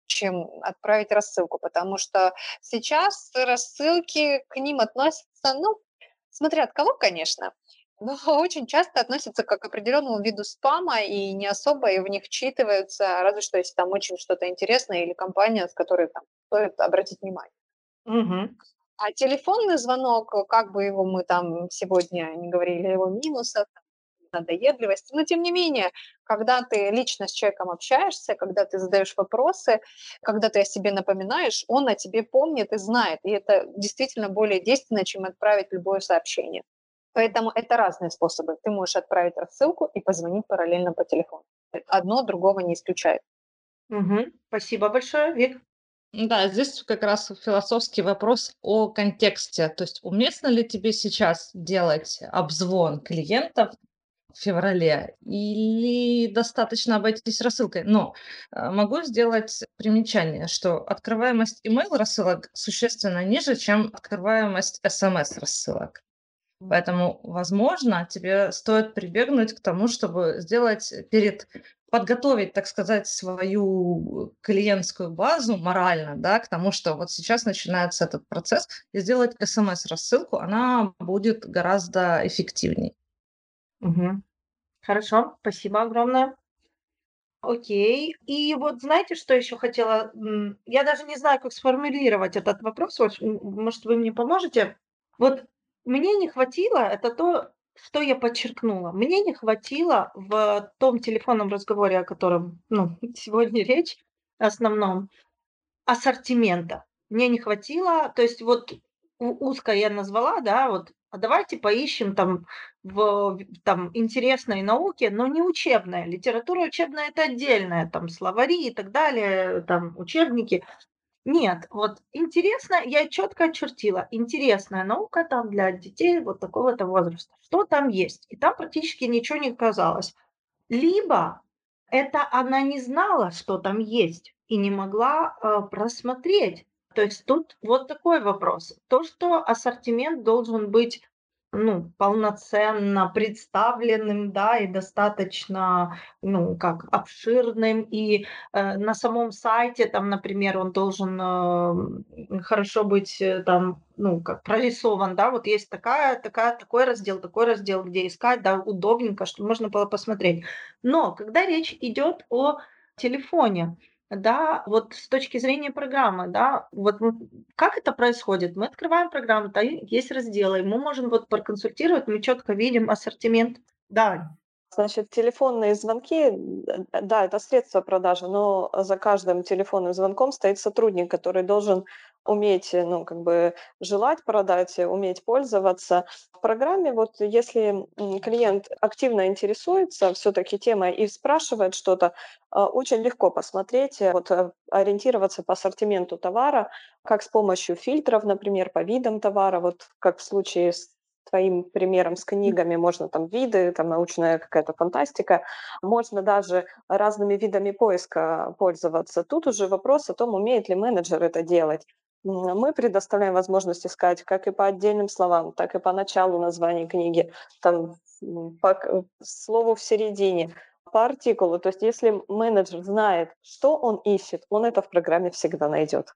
чем отправить рассылку, потому что сейчас рассылки к ним относятся, ну, смотря от кого, конечно, но очень часто относятся как к определенному виду спама и не особо и в них вчитываются, разве что если там очень что-то интересное или компания, с которой там стоит обратить внимание. Угу. А телефонный звонок, как бы его мы там сегодня не говорили, его минусах, надоедливости, но тем не менее, когда ты лично с человеком общаешься, когда ты задаешь вопросы, когда ты о себе напоминаешь, он о тебе помнит и знает, и это действительно более действенно, чем отправить любое сообщение. Поэтому это разные способы. Ты можешь отправить рассылку и позвонить параллельно по телефону. Одно другого не исключает. Угу. Спасибо большое, Вик. Да, здесь как раз философский вопрос о контексте. То есть уместно ли тебе сейчас делать обзвон клиентов в феврале или достаточно обойтись рассылкой? Но э, могу сделать примечание, что открываемость email рассылок существенно ниже, чем открываемость смс рассылок. Поэтому, возможно, тебе стоит прибегнуть к тому, чтобы сделать перед подготовить, так сказать, свою клиентскую базу морально, да, к тому, что вот сейчас начинается этот процесс, и сделать смс-рассылку, она будет гораздо эффективнее. Угу. Хорошо, спасибо огромное. Окей. И вот знаете, что еще хотела? Я даже не знаю, как сформулировать этот вопрос. Может, вы мне поможете? Вот мне не хватило, это то, что я подчеркнула. Мне не хватило в том телефонном разговоре, о котором ну, сегодня речь, основном, ассортимента. Мне не хватило, то есть вот узко я назвала, да, вот а давайте поищем там в там интересной науке, но не учебная. Литература учебная это отдельная, там словари и так далее, там учебники. Нет, вот интересно, я четко очертила, интересная наука там для детей вот такого-то возраста. Что там есть? И там практически ничего не казалось. Либо это она не знала, что там есть, и не могла э, просмотреть то есть тут вот такой вопрос. То, что ассортимент должен быть ну, полноценно представленным, да, и достаточно, ну, как обширным, и э, на самом сайте, там, например, он должен э, хорошо быть, э, там, ну, как прорисован, да, вот есть такая, такая, такой раздел, такой раздел, где искать, да, удобненько, чтобы можно было посмотреть. Но когда речь идет о телефоне, да, вот с точки зрения программы, да, вот как это происходит? Мы открываем программу, там есть разделы, мы можем вот проконсультировать, мы четко видим ассортимент. Да, Значит, телефонные звонки, да, это средство продажи, но за каждым телефонным звонком стоит сотрудник, который должен уметь, э, ну, как бы желать продать, э, уметь пользоваться. В программе вот если клиент активно интересуется все-таки темой и спрашивает что-то, очень легко посмотреть, э, вот ориентироваться по ассортименту товара, как с помощью фильтров, например, по видам товара, вот как в случае с твоим примером с книгами, можно там виды, там научная какая-то фантастика, можно даже разными видами поиска пользоваться. Тут уже вопрос о том, умеет ли менеджер это делать. Мы предоставляем возможность искать как и по отдельным словам, так и по началу названия книги, там, по слову в середине, по артикулу. То есть если менеджер знает, что он ищет, он это в программе всегда найдет.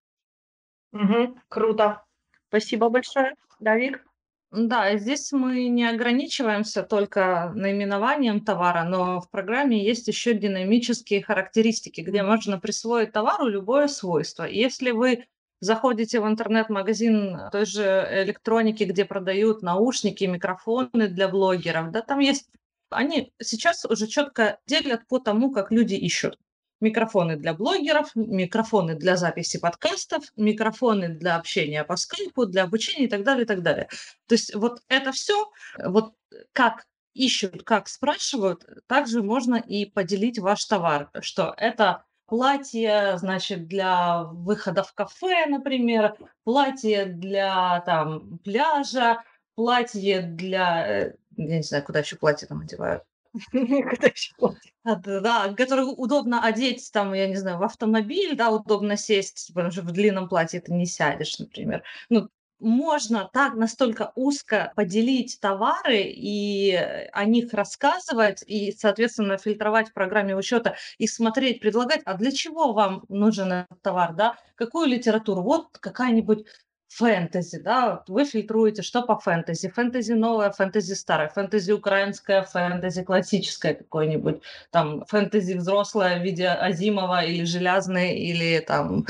Угу, круто. Спасибо большое. Давик? Да, здесь мы не ограничиваемся только наименованием товара, но в программе есть еще динамические характеристики, где можно присвоить товару любое свойство. Если вы заходите в интернет-магазин той же электроники, где продают наушники, микрофоны для блогеров, да, там есть они сейчас уже четко делят по тому, как люди ищут микрофоны для блогеров, микрофоны для записи подкастов, микрофоны для общения по скайпу, для обучения и так далее, и так далее. То есть вот это все, вот как ищут, как спрашивают, также можно и поделить ваш товар, что это платье, значит, для выхода в кафе, например, платье для там пляжа, платье для, э, я не знаю, куда еще платье там одевают, А, да, который удобно одеть, там, я не знаю, в автомобиль, да, удобно сесть, потому что в длинном платье ты не сядешь, например. Ну, можно так настолько узко поделить товары и о них рассказывать, и, соответственно, фильтровать в программе учета и смотреть, предлагать, а для чего вам нужен этот товар, да, какую литературу, вот какая-нибудь фэнтези, да, вы фильтруете, что по фэнтези. Фэнтези новое, фэнтези старое, фэнтези украинское, фэнтези классическое какое-нибудь, там, фэнтези взрослое в виде Азимова или Железной, или там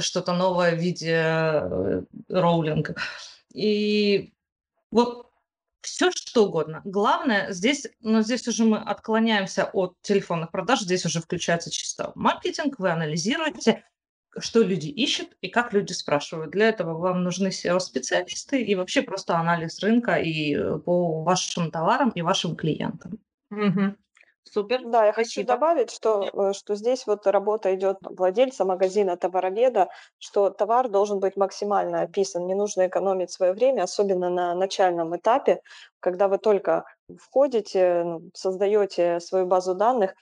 что-то новое в виде э, Роулинга. И вот все что угодно. Главное, здесь, но здесь уже мы отклоняемся от телефонных продаж, здесь уже включается чисто маркетинг, вы анализируете, что люди ищут и как люди спрашивают. Для этого вам нужны SEO-специалисты и вообще просто анализ рынка и э, по вашим товарам и вашим клиентам. Угу. Супер. Да, я хочу добавить, что, э, что здесь вот работа идет владельца магазина, товароведа, что товар должен быть максимально описан. Не нужно экономить свое время, особенно на начальном этапе, когда вы только входите, ну, создаете свою базу данных,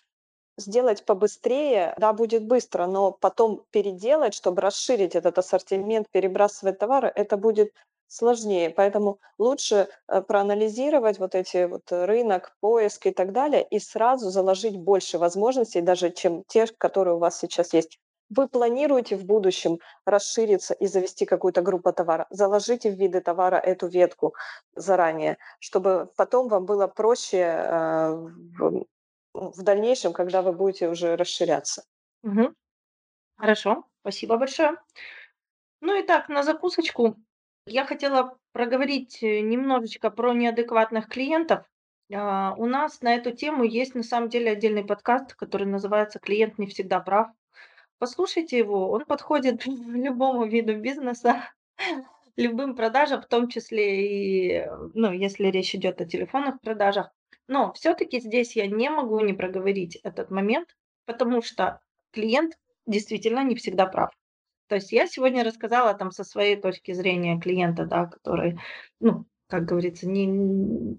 сделать побыстрее, да, будет быстро, но потом переделать, чтобы расширить этот ассортимент, перебрасывать товары, это будет сложнее. Поэтому лучше э, проанализировать вот эти вот рынок, поиск и так далее, и сразу заложить больше возможностей, даже чем те, которые у вас сейчас есть. Вы планируете в будущем расшириться и завести какую-то группу товара, заложите в виды товара эту ветку заранее, чтобы потом вам было проще э, в дальнейшем, когда вы будете уже расширяться. Мгм. Хорошо, спасибо большое. Ну и так, на закусочку я хотела проговорить э, немножечко про неадекватных клиентов. А, У нас на эту тему есть на самом деле отдельный подкаст, который называется «Клиент не всегда прав». Послушайте его, он подходит любому виду бизнеса, любым продажам, в том числе и, э, ну, если речь идет о телефонных продажах. Но все-таки здесь я не могу не проговорить этот момент, потому что клиент действительно не всегда прав. То есть я сегодня рассказала там со своей точки зрения клиента, да, который, ну, как говорится, не,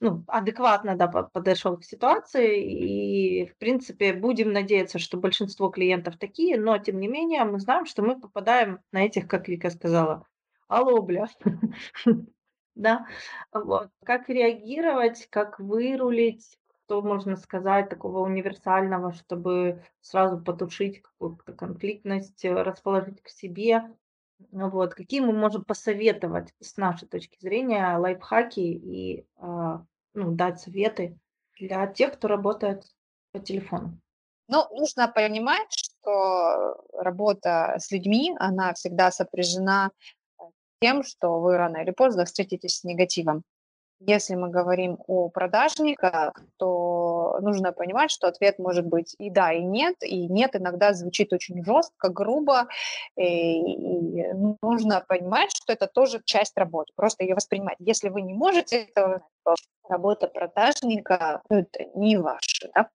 ну, адекватно да, подошел к ситуации. И, в принципе, будем надеяться, что большинство клиентов такие, но, тем не менее, мы знаем, что мы попадаем на этих, как Вика сказала, алло, бля. Да, вот. Как реагировать, как вырулить, что можно сказать такого универсального, чтобы сразу потушить какую-то конфликтность, э, расположить к себе. Ну вот. Какие мы можем посоветовать с нашей точки зрения лайфхаки и а, ну, дать советы для тех, кто работает по телефону? Ну, нужно понимать, что работа с людьми, она всегда сопряжена тем, что вы рано или поздно встретитесь с негативом. Если мы говорим о продажниках, то нужно понимать, что ответ может быть и да, и нет. И нет иногда звучит очень жестко, грубо. И, и нужно понимать, что это тоже часть работы. Просто ее воспринимать. Если вы не можете этого, то работа продажника ну, это не ваша. Да?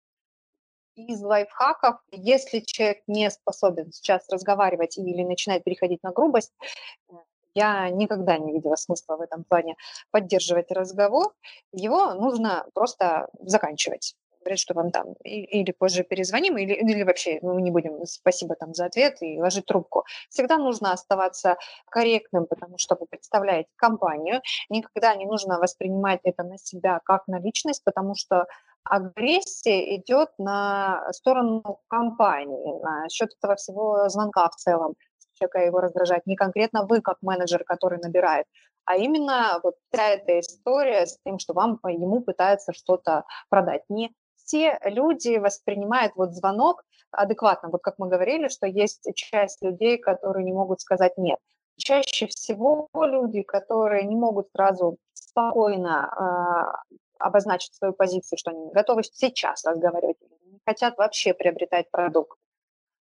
Из лайфхаков, если человек не способен сейчас разговаривать или начинает переходить на грубость, я никогда не видела смысла в этом плане поддерживать разговор. Его нужно просто заканчивать говорить, что вам там или позже перезвоним, или, или вообще мы не будем, спасибо там за ответ и ложить трубку. Всегда нужно оставаться корректным, потому что вы представляете компанию. Никогда не нужно воспринимать это на себя как на личность, потому что агрессия идет на сторону компании, на счет этого всего звонка в целом человека его раздражает, не конкретно вы как менеджер, который набирает, а именно вот вся эта история с тем, что вам ему пытаются что-то продать. Не все люди воспринимают вот звонок адекватно. Вот как мы говорили, что есть часть людей, которые не могут сказать «нет». Чаще всего люди, которые не могут сразу спокойно э, обозначить свою позицию, что они готовы сейчас разговаривать, не хотят вообще приобретать продукт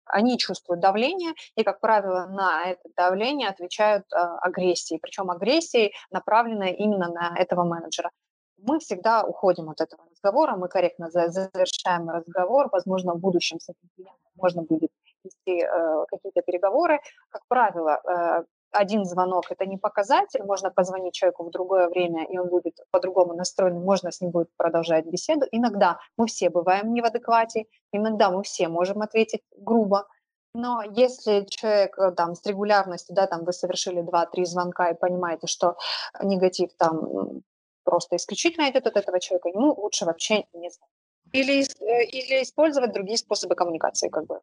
они чувствуют давление, и, как правило, на это давление отвечают э, агрессией, причем агрессией, направленной именно на этого менеджера. Мы всегда уходим от этого разговора, мы корректно завершаем разговор, возможно, в будущем с этим клиентом можно будет вести э, какие-то переговоры. Как правило, э, один звонок – это не показатель, можно позвонить человеку в другое время, и он будет по-другому настроен, можно с ним будет продолжать беседу. Иногда мы все бываем не в адеквате, иногда мы все можем ответить грубо, но если человек э, там с регулярностью, да, там вы совершили 2-3 звонка и понимаете, что негатив там просто исключительно идет от этого человека, ему лучше вообще не знать. Или, э, или использовать другие способы коммуникации, как бы.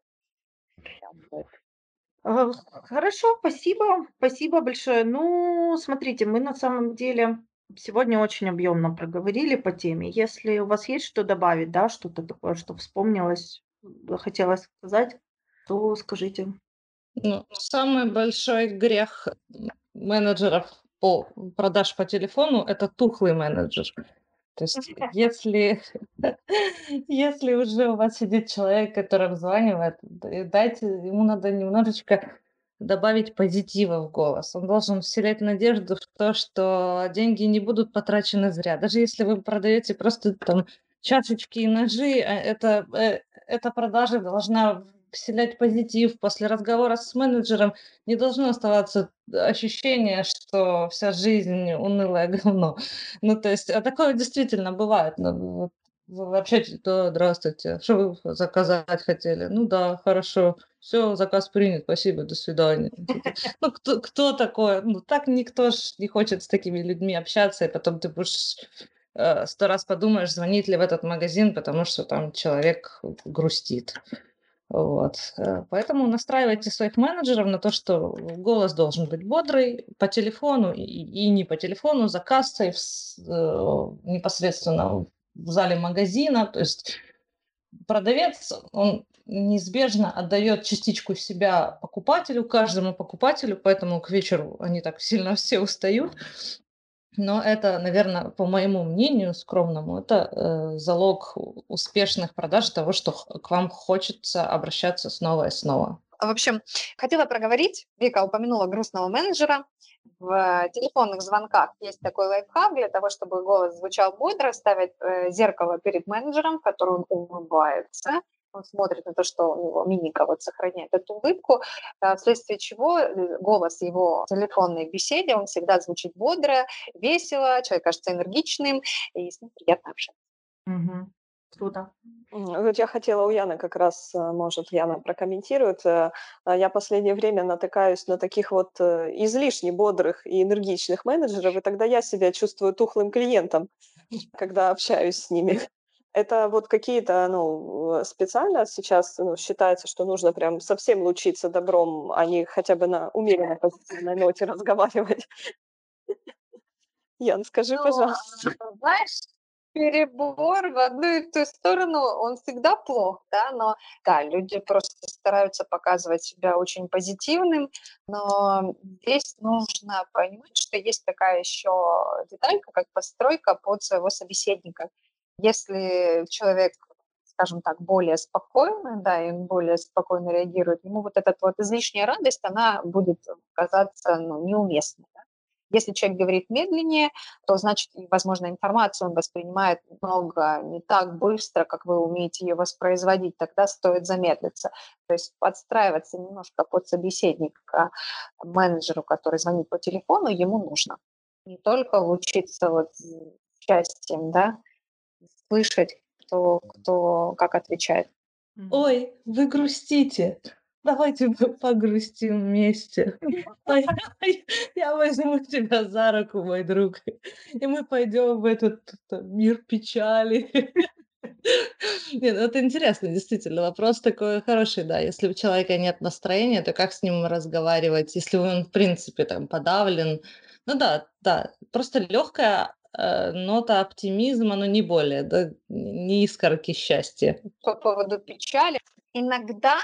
А, хорошо, спасибо, спасибо большое. Ну, смотрите, мы на самом деле сегодня очень объемно проговорили по теме. Если у вас есть что добавить, да, что-то такое, что вспомнилось, хотелось сказать, то скажите. Ну, самый большой грех менеджеров по продаж по телефону– это тухлый менеджер. То есть если, если уже у вас сидит человек, который обзванивает, дайте, ему надо немножечко добавить позитива в голос. Он должен вселять надежду в то, что деньги не будут потрачены зря. Даже если вы продаете просто там чашечки и ножи, а это, э, эта продажа должна вселять позитив. После разговора с менеджером не должно оставаться ощущение, что вся жизнь унылое говно. Ну, то есть, а такое действительно бывает. Ну, вы вообще, то здравствуйте, что вы заказать хотели? Ну да, хорошо, все, заказ принят, спасибо, до свидания. Ну, кто, кто такое? Ну, так никто ж не хочет с такими людьми общаться, и потом ты будешь э, сто раз подумаешь, звонить ли в этот магазин, потому что там человек грустит. Вот. Э, поэтому настраивайте своих менеджеров на то, что голос должен быть бодрый по телефону и, и не по телефону, за кассой, в, э, непосредственно в зале магазина. То есть продавец, он неизбежно отдает частичку себя покупателю, каждому покупателю, поэтому к вечеру они так сильно все устают. Но это, наверное, по моему мнению скромному, это э, залог успешных продаж того, что к вам хочется обращаться снова и снова. В общем, хотела проговорить, Вика упомянула грустного менеджера. В телефонных звонках есть такой лайфхак для того, чтобы голос звучал бодро, ставить э, зеркало перед менеджером, он улыбается, он смотрит на то, что у него мимика вот сохраняет эту улыбку, а, вследствие чего э, голос его телефонной беседе, он всегда звучит бодро, весело, человек кажется энергичным, и с ним приятно общаться. Угу. Круто. Вот я хотела у Яны как раз, э, может, Яна прокомментирует. Э, я последнее время натыкаюсь на таких вот излишне бодрых и энергичных менеджеров, и тогда я себя чувствую тухлым клиентом, когда общаюсь с ними. Это вот какие-то, ну, э, специально сейчас ну, считается, что нужно прям совсем лучиться добром, а не хотя бы на умеренной позитивной ноте разговаривать. Ян, скажи, Ну, пожалуйста. а, знаешь, перебор в одну и ту сторону, он всегда плох, да, но да, люди просто стараются показывать себя очень позитивным, но здесь нужно понимать, что есть такая еще деталька, как постройка под своего собеседника. Если человек, скажем так, более спокойный, да, и он более спокойно реагирует, ему вот эта вот излишняя радость, она будет казаться ну, неуместной. Да? Если человек говорит медленнее, то значит, возможно, информацию он воспринимает много не так быстро, как вы умеете ее воспроизводить, тогда стоит замедлиться. То есть подстраиваться немножко под собеседника менеджеру, который звонит по телефону, ему нужно. Не только учиться вот счастьем, да, слышать, кто, кто как отвечает. Ой, вы грустите. Давайте мы погрустим вместе. Я возьму тебя за руку, мой друг, и мы пойдем в этот мир печали. Нет, ну это интересно, действительно. Вопрос такой хороший, да. Если у человека нет настроения, то как с ним разговаривать, если он, в принципе, там подавлен? Ну да, да. Просто легкая э, нота оптимизма, но не более, да, не искорки счастья. По поводу печали. Иногда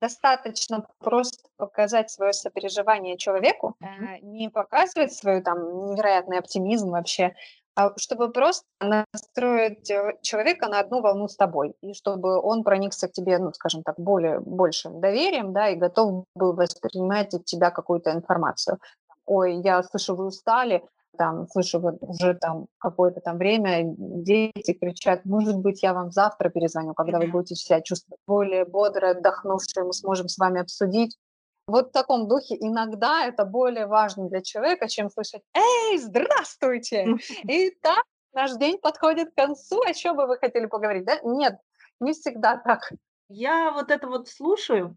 достаточно просто показать свое сопереживание человеку, э, не показывать свой там невероятный оптимизм вообще, а чтобы просто настроить э, человека на одну волну с тобой, и чтобы он проникся к тебе, ну, скажем так, более, большим доверием, да, и готов был воспринимать от тебя какую-то информацию. Ой, я слышу, вы устали, там, слышу, вот уже там какое-то там время дети кричат, может быть, я вам завтра перезвоню, когда вы будете себя чувствовать более бодро, отдохнувшие, мы сможем с вами обсудить. Вот в таком духе иногда это более важно для человека, чем слышать «Эй, здравствуйте!» Итак, наш день подходит к концу, о чем бы вы хотели поговорить? Да? Нет, не всегда так. Я вот это вот слушаю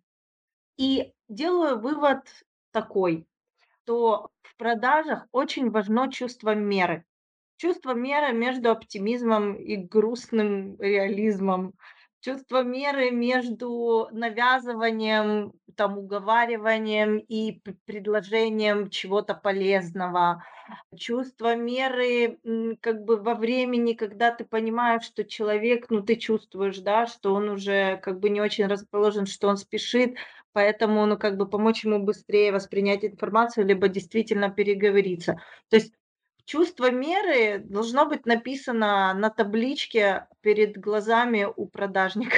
и делаю вывод такой что в продажах очень важно чувство меры. Чувство меры между оптимизмом и грустным реализмом. Чувство меры между навязыванием, там, уговариванием и предложением чего-то полезного. Чувство меры как бы во времени, когда ты понимаешь, что человек, ну ты чувствуешь, да, что он уже как бы не очень расположен, что он спешит, поэтому, ну, как бы помочь ему быстрее воспринять информацию, либо действительно переговориться. То есть чувство меры должно быть написано на табличке перед глазами у продажника.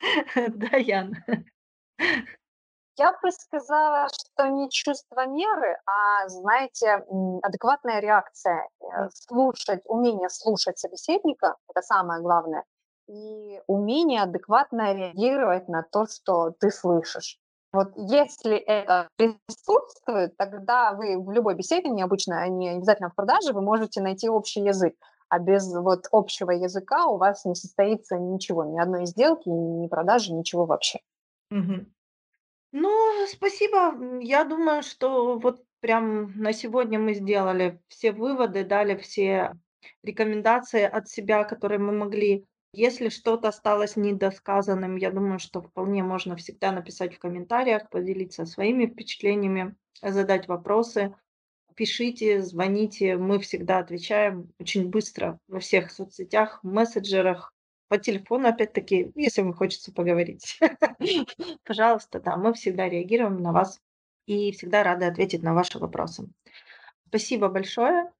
Да, Ян? Я бы сказала, что не чувство меры, а, знаете, адекватная реакция. Э, слушать, умение слушать собеседника– это самое главное. И умение адекватно реагировать на то, что ты слышишь. Вот если это присутствует, тогда вы в любой беседе, необычно, не обязательно в продаже, вы можете найти общий язык. А без вот общего языка у вас не состоится ничего, ни одной сделки, ни продажи, ничего вообще. Угу. Ну, спасибо. Я думаю, что вот прям на сегодня мы сделали все выводы, дали все рекомендации от себя, которые мы могли если что-то осталось недосказанным, я думаю, что вполне можно всегда написать в комментариях, поделиться своими впечатлениями, задать вопросы. Пишите, звоните, мы всегда отвечаем очень быстро во всех соцсетях, мессенджерах. по телефону, опять-таки, если вам хочется поговорить. Пожалуйста, да, мы всегда реагируем на вас и всегда рады ответить на ваши вопросы. Спасибо большое.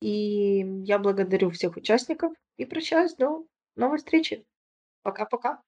И я благодарю всех участников и прощаюсь до новой встречи. Пока-пока.